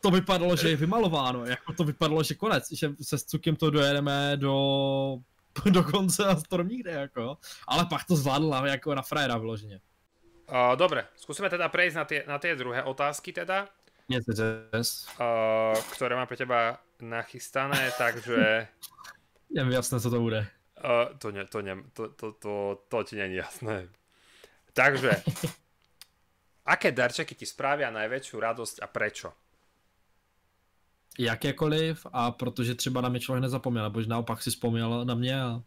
to vypadalo, že je vymalováno, jako to vypadalo, že konec, že se s Cukem to dojedeme do, do konce a Storm nikde, jako. Ale pak to zvládl jako na frajera vyloženě. Uh, dobre, skúsime teda prejsť na tie, na tie druhé otázky teda. Yes, yes. Uh, ktoré mám pre teba nachystané, takže... (laughs) Je mi jasné, co to bude. Uh, to, ne, to, ne, to, to, to, to ti není jasné. Takže, (laughs) aké darčeky ti spravia najväčšiu radosť a prečo? Jakékoliv a protože třeba na mě člověk nezapomněl, nebo naopak si vzpomněl na mě a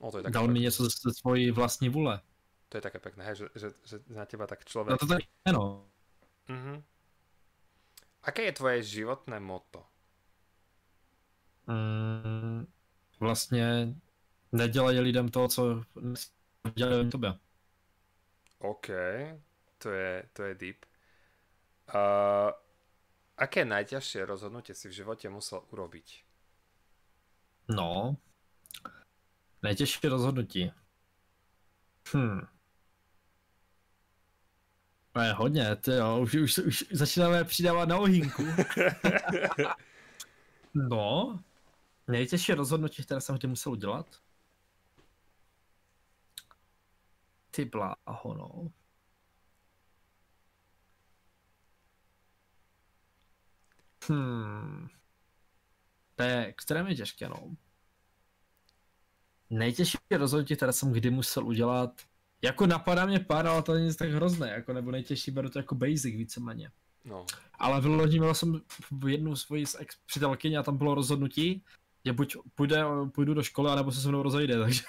no, to je dal mi něco ze svojí vlastní vůle to je také pekné, hej, že, že, že na teba tak človek... No to tak no. Uh-huh. Aké je tvoje životné moto? Mm, vlastně nedělají lidem to, co dělají tobě. OK, to je, to je deep. Uh, aké najťažšie rozhodnutie si v životě musel urobiť? No, nejtěžší rozhodnutí. Hm. To je hodně, ty jo, už, už, už začínáme přidávat na ohýnku. (laughs) no, nejtěžší rozhodnutí, které jsem kdy musel udělat. Ty bláho, no. Hmm. To je extrémně těžké, no. Nejtěžší rozhodnutí, které jsem kdy musel udělat, jako napadá mě pár, ale to není nic tak hrozné, jako nebo nejtěžší, beru to jako basic víceméně. No. Ale vyloženě měl jsem v jednu svoji ex přítelkyni a tam bylo rozhodnutí, že buď půjde, půjdu do školy, anebo se se mnou rozejde, takže...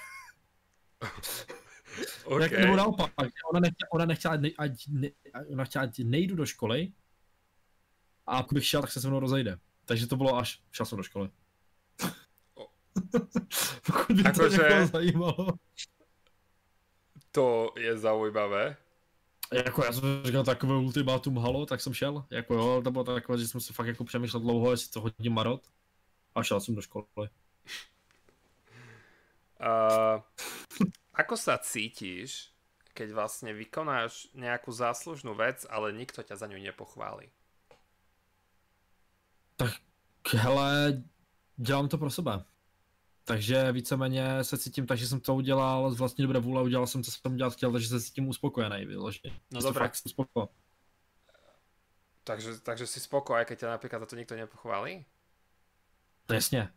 (laughs) okay. Jak, nebo naopak, ona nechtěla, ona nechtěla, ať, ne, ona chtěla, ať nejdu do školy, a pokud bych šel, tak se se mnou rozejde. Takže to bylo až, šel jsem do školy. (laughs) pokud by to že... zajímalo. To je zaujímavé. Jako já jsem říkal takové ultimátum halo, tak jsem šel. Jako jo, to bylo takové, že jsem si fakt jako přemýšlel dlouho, jestli to hodím marot. A šel jsem do školy. Uh, ako sa cítiš, keď vlastne vykonáš nejakú záslužnú vec, ale nikto ťa za ňu nepochváli? Tak hele, dělám to pro sebe. Takže víceméně se cítím tak, že jsem to udělal z vlastní dobré vůle, udělal jsem, co jsem dělat chtěl, takže se cítím uspokojený, vyloženě. No dobré. Fakt jsem spoko. Takže, takže si spoko, aj keď ťa napríklad za to nikto nepochválí? Jasně.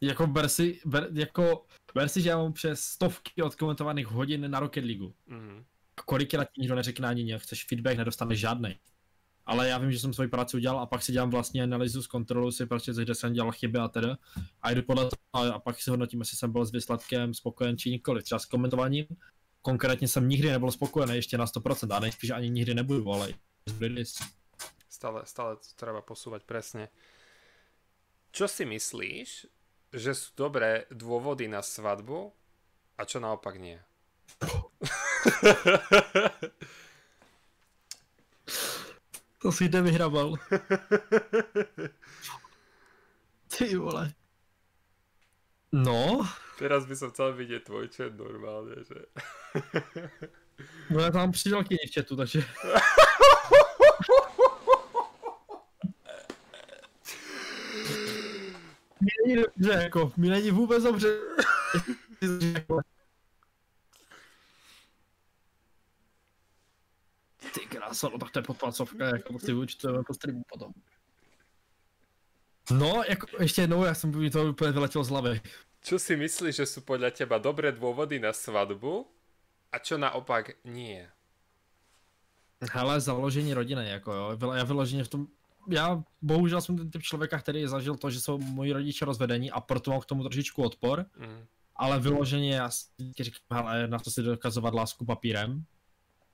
Jako ber si, ber, jako, ber si, že já mám přes stovky odkomentovaných hodin na Rocket League. Mhm. A kolikrát ti nikdo neřekne ani nějak, chceš feedback, nedostaneš žádný. Ale já vím, že jsem svoji práci udělal a pak si dělám vlastně analýzu, zkontroluji si prostě, kde jsem dělal chyby a tedy. A jdu podle toho a, a pak si hodnotím, jestli jsem byl s výsledkem spokojen či nikoli. Třeba s komentováním. Konkrétně jsem nikdy nebyl spokojený ještě na 100% a nejspíš ani nikdy nebudu, ale Stále, stále to treba posúvať presne. Čo si myslíš, že sú dobré dôvody na svadbu a čo naopak nie? To si jde vyhrabal. (laughs) Ty vole. No, Teraz by som chcel vidieť tvoj chat normálne, že... no já tam přídelky v chatu, takže... (laughs) Mi není dobře, jako, mi není vůbec dobře. (laughs) Ty krása, no tak to je podpalcovka, jako to si vyučtujeme po streamu potom. No, jako ještě jednou, já jsem mi to úplně vyletěl z hlavy. Čo si myslíš, že sú podľa teba dobré dôvody na svadbu a čo naopak nie? Hele, založení rodiny, jako jo, já vyloženě v tom, já bohužel jsem ten typ člověka, který zažil to, že jsou moji rodiče rozvedení a proto mám k tomu trošičku odpor, Mm. ale vyloženě já si říkám, hele, na to si dokazovat lásku papírem,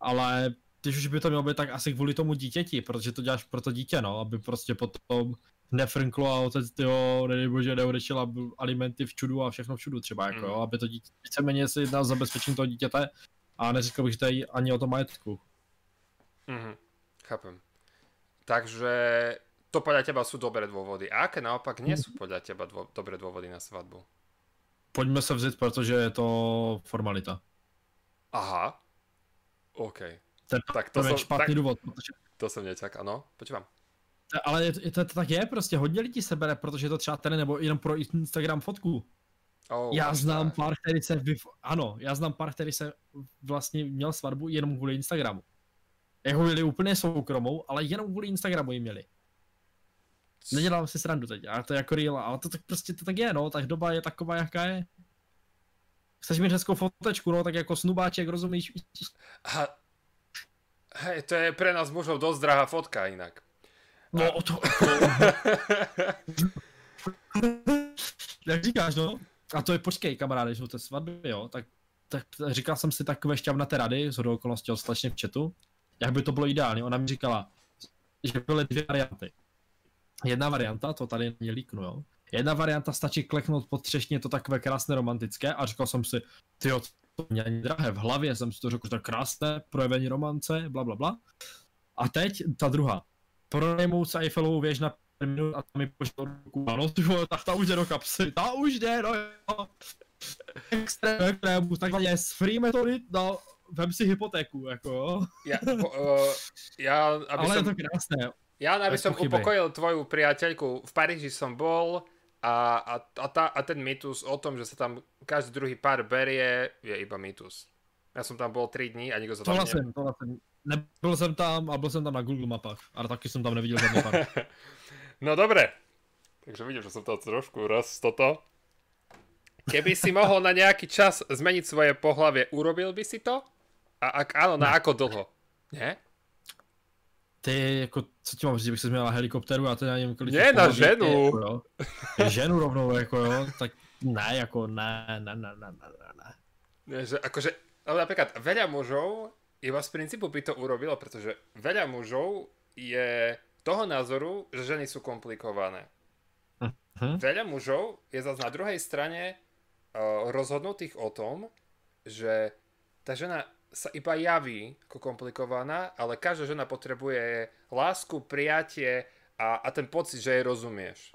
ale když už by to mělo být, tak asi kvůli tomu dítěti, protože to děláš pro to dítě, no, aby prostě potom nefrnklo a otec, tyjo, nedej bože, neodešel alimenty v čudu a všechno v čudu třeba, jako Mm. aby to dítě, víceméně se jedná o zabezpečení toho dítěte a neřekl bych, že ani o tom majetku. Mhm, chápem. Takže to podľa teba sú dobré dôvody. A aké naopak nie sú podľa teba dô- dobré dôvody na svadbu? Pojďme se vzít, protože je to formalita. Aha. OK. Ten, Tak to to je som, špatný tak, důvod, protože to som nečakal. No, počúvam. Ale je, je to, to tak je, prostě hodně lidí se bere, protože je to třeba ten nebo jenom pro Instagram fotku. Oh, já znám tak. pár, který se, vyf... ano, já znám pár, který se vlastně měl svatbu jenom kvůli Instagramu. Jako měli úplně soukromou, ale jenom kvůli Instagramu ji měli. Nedělám si srandu teď, ale to je jako real, ale to tak prostě to tak je, no, tak doba je taková, jaká je. Chceš mít hezkou fotečku, no, tak jako snubáček, rozumíš? Ha, hej, to je pre nás mužov dosť drahá fotka inak. No, o to, (laughs) (laughs) jak říkáš, no. A to je, počkej, kamaráde, že to svatby, jo, tak, tak říkal jsem si takové šťavnaté rady, z hodou okolností slečně v chatu, jak by to bylo ideální. Ona mi říkala, že byly dvě varianty. Jedna varianta, to tady mě líknu, jo. Jedna varianta stačí kleknout pod třešně, to takové krásné romantické a říkal jsem si, ty to mě ani drahé, v hlavě jsem si to řekl, že to krásné projevení romance, bla, bla, bla. A teď ta druhá. Pronajmout se Eiffelovou věž na minut a tam mi pošlo ruku. Ano, tak ta už jde do kapsy, ta už jde, no jo. Extrém, extrému, takzvaně z free metody, no, vem si hypotéku, jako. Ja, (laughs) po, uh, ja aby Ale som, je to krásné. ja, aby som pochyby. upokojil tvoju priateľku, v Paríži som bol a, a, a, tá, a ten mýtus o tom, že sa tam každý druhý pár berie, je iba mýtus. Ja som tam bol 3 dní a nikto sa tam Tohle jsem, tohle jsem. Nebyl jsem tam a byl jsem tam na Google mapách, ale taky jsem tam neviděl žádný pár. (laughs) No dobre. Takže vidím, že som to trošku roz toto. Keby si mohol na nejaký čas zmeniť svoje pohlavie, urobil by si to? A ak áno, na ako dlho? Nie? Ty, jako, co ti mám říct, bych se změnila helikopteru a to já nevím, kolik... Ne, na je, ženu. Jako, jo. ženu rovnou, jako jo, tak ne, jako ne, ne, ne, ne, ne, ne, ne. Že akože, ale napríklad veľa mužov iba z princípu by to urobilo, pretože veľa mužov je toho názoru, že ženy sú komplikované. Mhm. Veľa mužov je zase na druhej strane uh, rozhodnutých o tom, že tá žena sa iba javí ako komplikovaná, ale každá žena potrebuje lásku, prijatie a, a ten pocit, že jej rozumieš.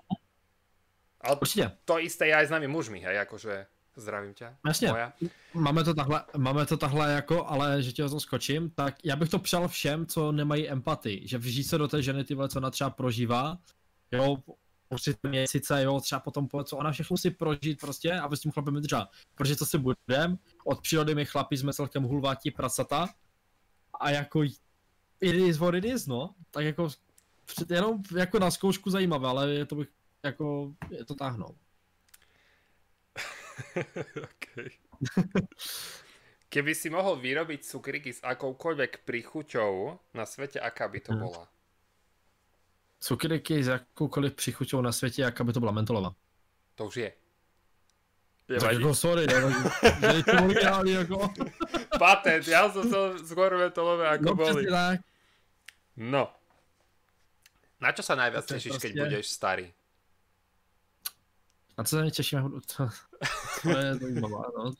Ale Určitě. to isté je aj s nami mužmi, hej, akože zdravím ťa. Jasně. Moja. Máme to takhle, máme to takhle jako, ale že tě o tom skočím, tak já bych to přál všem, co nemají empatii, že vžít se do té ženy ty vole, co ona třeba prožívá, jo, určitě měsíce, jo, třeba potom po, co ona všechno si prožít prostě a s tím chlapem vydržá. Protože co si budem, od přírody my chlapi jsme celkem hulvátí prasata a jako it is what it is, no, tak jako před- jenom jako na zkoušku zajímavé, ale je to bych jako, je to táhnou. (laughs) okay. Keby si mohol vyrobiť cukriky s akoukoľvek príchuťou na svete, aká by to Hm. bola? Cukriky s jakoukoliv přichuťou na světě, jaká by to byla mentolová. To už je. Tak Nevadí. jako sorry, nevadí. Že je to originální jako. Patent, ja som to skôr mentolové ako No boli. tak. No. Na čo sa najviac To je tešíš, keď prostě- budeš starý? A co se mě těším, jak (laughs) budu... To, to je zajímavá, no.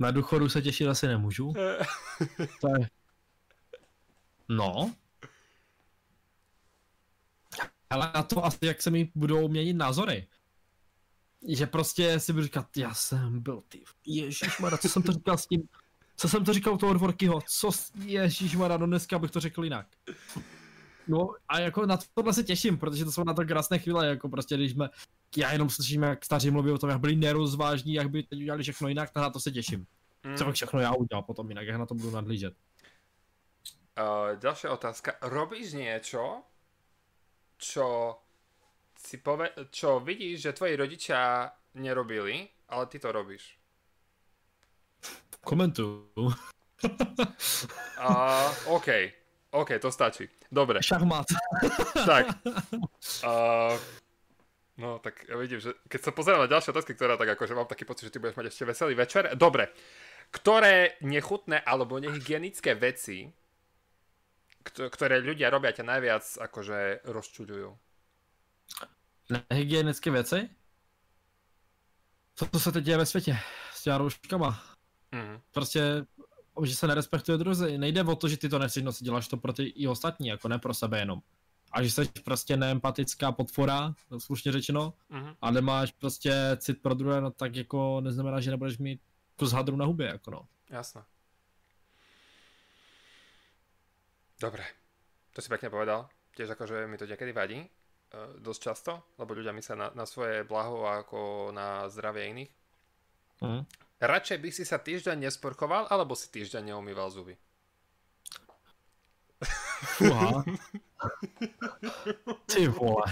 Na důchodu se těšit asi nemůžu. (laughs) To je... No. Ale na to asi, jak se mi budou měnit názory. Že prostě si budu říkat, já jsem byl ty, ježišmarja, co jsem to říkal s tím, co jsem to říkal u toho Dvorkyho, co, ježišmarja, no dneska bych to řekl jinak. No a jako na tohle se těším, protože to jsou na to krásné chvíle, jako prostě když jsme, já jenom slyším, jak staří mluví o tom, jak byli nerozvážní, jak by teď udělali všechno jinak, tak na to se těším. Mm. Co bych všechno já udělal potom jinak, jak na to budu nadlížet. Uh, ďalšia otázka. Robíš niečo, čo, si pove- čo vidíš, že tvoji rodičia nerobili, ale ty to robíš? Komentuju. Uh, OK, OK, to stačí. Dobre, Šachmat. tak. Uh, no, tak ja vidím, že keď sa pozerám na ďalšie otázky, ktoré tak akože mám taký pocit, že ty budeš mať ešte veselý večer. Dobre, ktoré nechutné alebo nehygienické veci, ktoré ľudia robia ťa najviac akože rozčuľujú? Hygienické věci? Co to se teď děje ve světě s těma rouškama? Mhm. Prostě, že se nerespektuje druzy. Nejde o to, že ty to nechceš nosit, děláš to pro ty i ostatní, jako ne pro sebe jenom. A že jsi prostě neempatická potvora, slušně řečeno, Mhm. a nemáš prostě cit pro druhé, no tak jako neznamená, že nebudeš mít kus hadru na hubě, jako no. Jasné. Dobre, to si pekne povedal. Tiež akože mi to niekedy vadí, e, dosť často, lebo ľudia myslia na, na svoje blaho ako na zdravie iných. Hm. Radšej by si sa týždeň nesporkoval, alebo si týždeň neumýval zuby? Fuha. (laughs) Ty vole.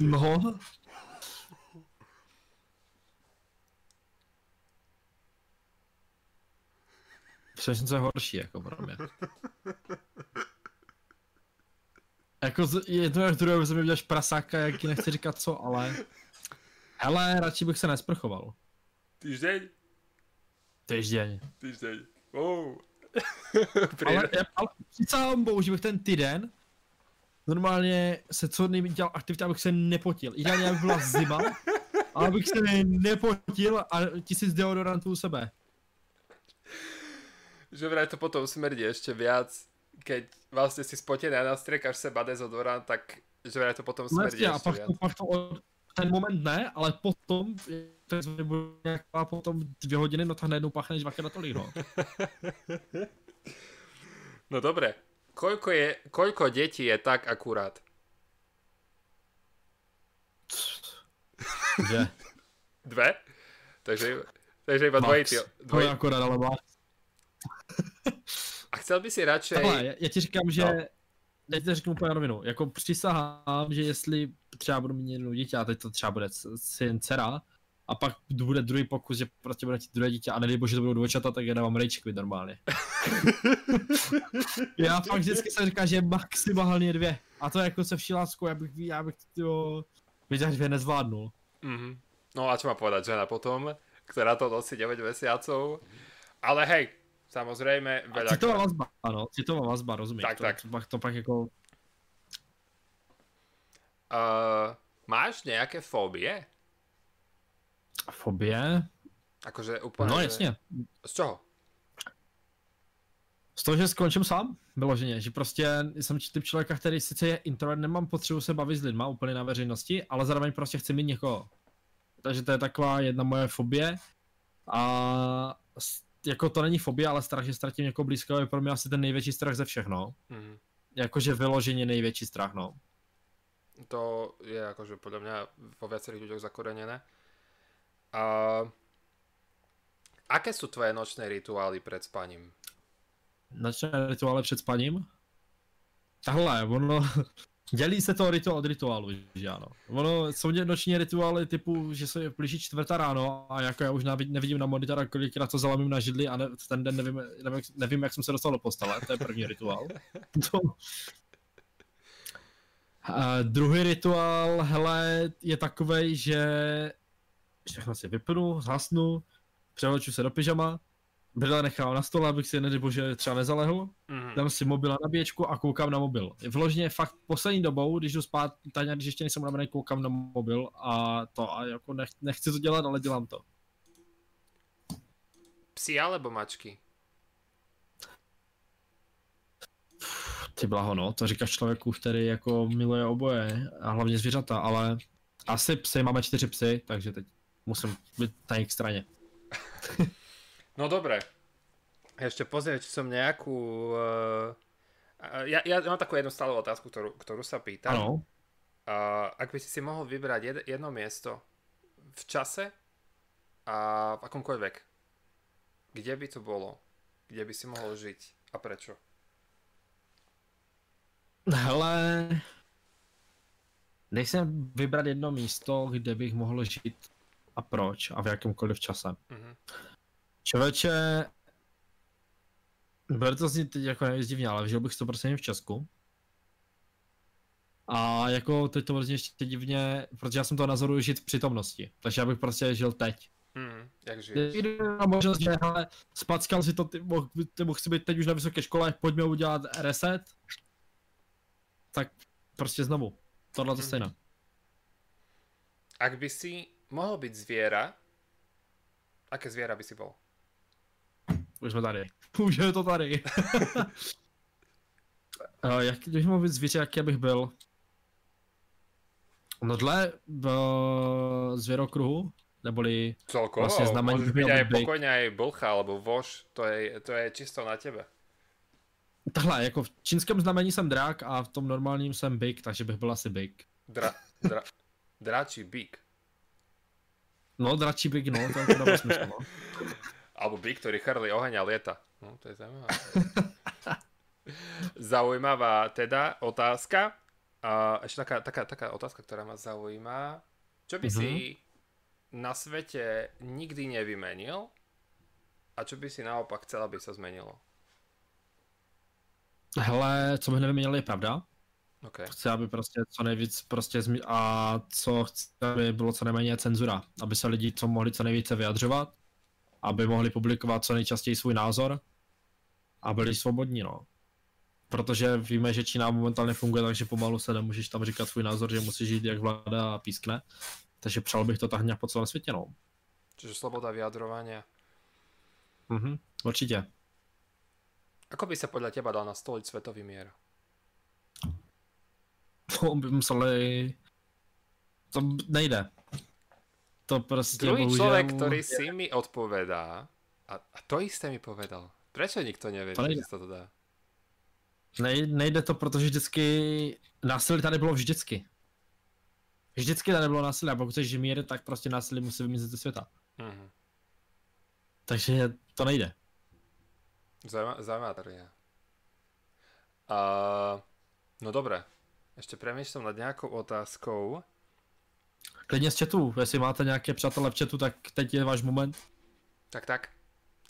No. Je horší, jako pro mě. Jako z- je to jak druhé, že mi uděláš prasáka, jak ti nechci říkat co, ale... Hele, radši bych se nesprchoval. Týždeň? Týždeň. Týždeň. Oh. (laughs) Ale, ale sám bohu, že bych ten týden normálně se co nejméně dělal aktivita, abych se nepotil. Ideálně, aby byla zima, ale (laughs) abych se nepotil a tisíc deodorantů u sebe. Že vraj to potom smrdí ešte viac, keď vlastne si spotený a nastriekaš seba dezodorant, tak že vraj to potom No smrdí a ešte pak viac. to, pak to od, ten moment ne, ale potom, to potom dvě hodiny, no tak najednou pachneš dvakrát tolik, (laughs) no. No dobre, koľko, je, koľko detí je tak akurát? Že? Dve? Takže, takže iba dvojitý. To je Dvoj... akorát, ale má. A chcel by si radšej... Takhle, já, já ti říkám, že... No. Já ti to řeknu úplně rovinu. Jako přísahám, že jestli třeba budu mít jedno dítě, a teď to třeba bude syn, dcera, a pak bude druhý pokus, že prostě bude druhé dítě, a nedej bože, to budou dvojčata, tak já dávám rage quit normálně. (laughs) já fakt vždycky jsem říkal, že maximálně dvě. A to jako se vší láskou, já bych, já bych to, dvě nezvládnul. Mhm. No a čo má povedať žena potom, ktorá to nosí 9 mesiacov. Ale hej, samozrejme, A veľa... citová vazba, ano, citová vazba, rozumíš? Tak, to, tak. To, pak, to pak jako, Uh, máš nejaké fóbie? fobie, Akože úplne... No jasně. Z čoho? Z toho, že skončím sám, vyloženě, že prostě jsem typ člověka, který sice je introvert, nemám potřebu se bavit s lidma úplně na veřejnosti, ale zároveň prostě chci mít někoho. Takže to je taková jedna moje fobie a jako to není fobie, ale strach, že ztratím někoho blízkého je pro mě asi ten největší strach ze všech, no. Mhm. Jakože vyloženě největší strach, no. To je akože podľa mňa vo viacerých ľuďoch zakorenené. A aké sú tvoje nočné rituály pred spaním? Nočné rituály před spaním? Tahle, ono, dělí se to rituál od rituálu, že ano. Ono, jsou noční rituály typu, že se blíží čtvrtá ráno a jako já už nevidím na monitora, kolikrát to zalamím na židli a ne, ten den nevím, nevím, nevím, jak jsem se dostal do postele, to je první rituál. (laughs) To... A druhý rituál, hele, je takovej, že všechno si vypnu, zhasnu, převleču se do pyžama, brýle nechám na stole, abych si nedej bože třeba nezalehl, Mhm. dám si mobil na nabíječku a koukám na mobil. Vložně fakt poslední dobou, když jdu spát, tady, když ještě nejsem unavený, koukám na mobil a to a jako nech, nechci to dělat, ale dělám to. Psi alebo mačky? Ty blaho, no, to říkáš člověku, který jako miluje oboje a hlavně zvířata, ale asi psy, máme čtyři psy, takže teď musím být na jejich straně. (laughs) No dobre. Ešte pozrieť, či som nejakú... Uh, ja, ja mám takú jednu stále otázku, ktorú, ktorú sa pýtam. Ano, Uh, ak by si si mohol vybrať jed, jedno miesto v čase a v akomkoľvek, kde by to bolo? Kde by si mohol žiť a prečo? hele, nejsem vybrat jedno místo, kde bych mohl žít a proč a v jakémkoliv čase. Mhm. Člověče, bude to znít teď jako nejvíc divně, ale žil bych 100% v Česku. A jako teď to bude ještě divně, protože já jsem toho názoru žít v přítomnosti. Takže já bych prostě žil teď. Mhm. Jak žiješ? Měla možnost, že hele, spackal si to, ty, mohl, ty mohl si být teď už na vysoké škole, pojďme udělat reset. Tak prostě znovu. Tohle to Mhm. stejné. Ak by si mohol byť zviera, aké zviera by si bol? Už jsme tady. (laughs) Už je to tady. uh, (laughs) jak, když mohl být zvíře, jaký bych byl? No dle v zvěrokruhu, neboli Celkovo, Vlastne znamení môžeš byť mal aj big. pokojne aj blcha alebo voš, to je, to je čisto na tebe. takhle, jako v čínském znamení jsem drak a v tom normálním jsem big, takže bych byl asi big. Dra, dra, dračí bík. No, dračí big, no, to je to smysl, no. (laughs) Alebo bík, ktorý chrlí oheň a lieta. No, to je zaujímavé. (laughs) Zaujímavá teda otázka. A ešte taká, taká, taká otázka, ktorá ma zaujíma. Čo by si na svete nikdy nevymenil a čo by si naopak chcel, aby sa zmenilo? Hele, co bych nevyměnil je pravda. OK. Chci, aby prostě co nejvíc prostě zmi- a co chci, aby bylo co nejméně cenzura. Aby se lidi co mohli co nejvíce vyjadřovat, aby mohli publikovat co nejčastěji svůj názor a byli svobodní, no. Protože víme, že Čína momentálně funguje, takže pomalu se nemůžeš tam říkat svůj názor, že musíš žít jak vláda a pískne. Takže přál bych to tak nějak po celém světě, no. Čiže sloboda vyjadrovania. Mhm, určitě. Ako by sa podľa teba dal nastoliť svetový mier? To by museli... To nejde. To prostě Druhý bohužel... človek, ktorý si mi odpovedá, a, a to isté mi povedal. Prečo nikto nevie, To že sa to dá? Nej, nejde to, protože vždycky násilí tady bylo vždycky. Vždycky tady bylo násilí a pokud chceš mír, tak prostě násilí musí vymizet ze světa. Mhm. Takže to nejde. Zaujímavá teória. A, no dobre. Ešte premýšľam nad nejakou otázkou. Klidně z chatu, jestli máte nějaké přátelé v chatu, tak teď je váš moment. Tak, tak.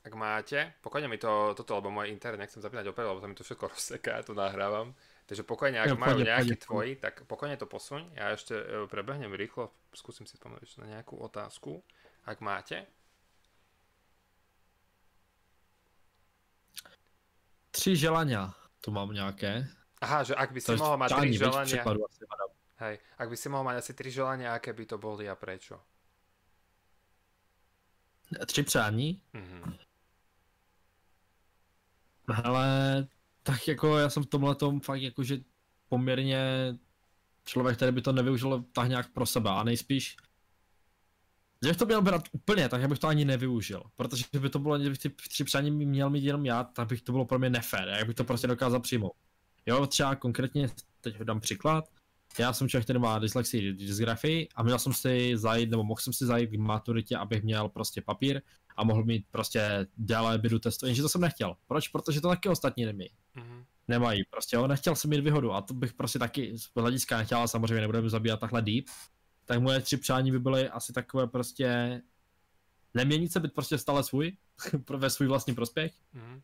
Ak máte, pokojne mi to, toto, lebo môj internet nechcem zapínať opäť, lebo sa mi to všetko (laughs) rozseká, to nahrávam. Takže pokojne, ak Jo, majú pôjde, nejaký pôjde. tvoji, tak pokojne to posuň. Ja ešte e, prebehnem rýchlo, skúsim si spomenúť ešte na nejakú otázku. Ak máte. Tři želania. Tu mám nějaké. Aha, že ak by si přání, viď, v želania, překladu asi. Hej, ak by si mohol mať asi tri želania, aké by to boli a prečo? Tři přání? Mhm. Hele, tak jako já jsem v tomhle tom fakt jakože poměrně člověk, který by to nevyužil tak nějak pro sebe a nejspíš že bych to měl brát úplně, tak já bych to ani nevyužil, protože by to bylo, kdybych ty tři přání měl mít jenom já, tak bych to bylo pro mě nefér, jak bych to prostě dokázal přijmout. Jo, třeba konkrétně, teď dám příklad, já jsem člověk, který má dyslexii, dysgrafii a měl jsem si zajít, nebo mohl jsem si zajít k maturitě, abych měl prostě papír a mohl mít prostě déle bydu testu, jenže to jsem nechtěl. Proč? Protože to taky ostatní nemají. Mm-hmm. Nemají, prostě jo, nechtěl jsem mít výhodu a to bych prostě taky z hlediska nechtěl, ale samozřejmě nebudeme zabíjat takhle deep. Tak moje tři přání by byly asi takové prostě neměnit se, být prostě stále svůj, (laughs) ve svůj vlastní prospěch. Mm-hmm.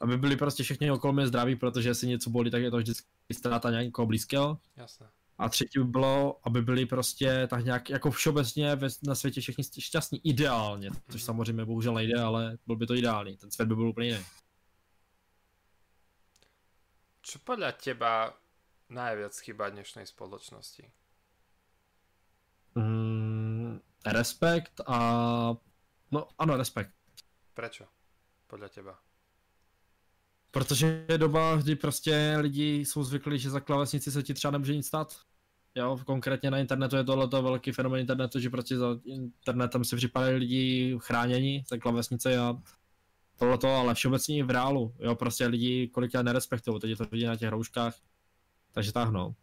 Aby byli prostě všichni okolo mě zdraví, protože si něco bolí, tak je to vždycky ztráta nějakého blízkého. Jasné. A třetí by bylo, aby byli prostě tak nějak jako všeobecně ve, na světě všichni šťastní ideálně, což samozřejmě bohužel nejde, ale byl by to ideální, ten svět by byl úplně jiný. Co podle těba najviac chýba dnešnej společnosti? Mm, respekt a... No ano, respekt. Prečo? Podle těba? Protože je doba, kdy prostě lidi jsou zvyklí, že za klávesnici se ti třeba nemůže nic stát. Jo, konkrétně na internetu je tohle velký fenomén internetu, že prostě za internetem si připadají lidi chráněni za klávesnice a tohleto, ale všeobecně v reálu. Jo, prostě lidi kolikrát nerespektují, teď to vidí na těch rouškách, takže táhnou.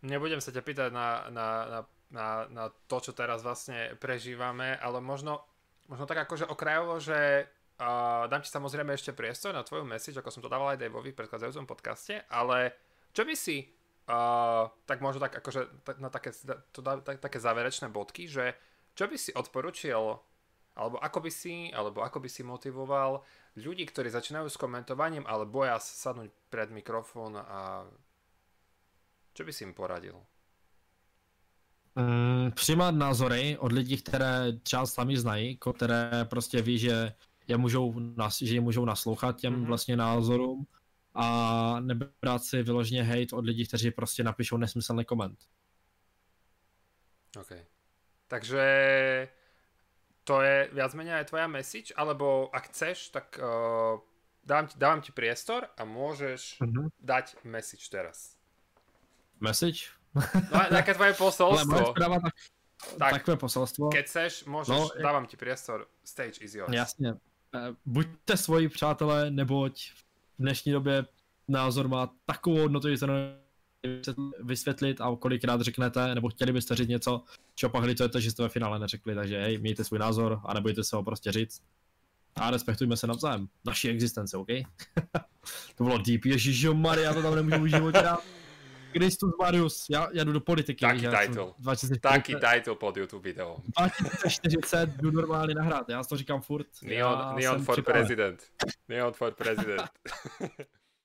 Nebudem sa ťa pýtať na, na, na, na, na to, čo teraz vlastne prežívame, ale možno, možno tak akože okrajovo, že Uh, dám ti samozrejme ešte priestor na tvoju message, ako som to dával aj Daveovi v predchádzajúcom podcaste, ale čo by si, uh, tak možno tak akože tak, na také, to dá, tak, také záverečné bodky, že čo by si odporučil, alebo ako by si, alebo ako by si motivoval ľudí, ktorí začínajú s komentovaním, ale boja sadnúť pred mikrofón a čo by si im poradil? Mm, přijímat názory od lidí, které část sami znají, které prostě ví, že je můžou, že je můžou naslouchat těm mm-hmm. vlastně názorům a nebrát si vyloženě hate od lidí, kteří prostě napíšou nesmyslný koment. OK. Takže to je viac menej aj tvoja message, alebo ak chceš, tak uh, dám ti, dávam ti priestor a môžeš mm-hmm. dať message teraz. Message? No, nejaké tvoje (laughs) posolstvo. Ale tak, tak, takové posolstvo. Keď chceš, môžeš, no, dávam ti priestor. Stage is yours. Jasně. Eh, buďte svoji přátelé, neboť v dnešní době názor má takovou hodnotu, že se vysvětlit a kolikrát řeknete, nebo chtěli byste říct něco, čo pak litujete, že jste ve finále neřekli, takže hej, mějte svůj názor a nebojte se ho prostě říct. A respektujme se navzájem, naší existence, OK? (laughs) to bylo deep, ježišo Maria, to tam nemůžu v životě dát. Kristus Marius, já, já jdu do politiky. Taký title. 2040, Taký title pod YouTube video. 2040 jdu normálně nahrát, já to říkám furt. Neon, neon for president. Neon for president. (laughs)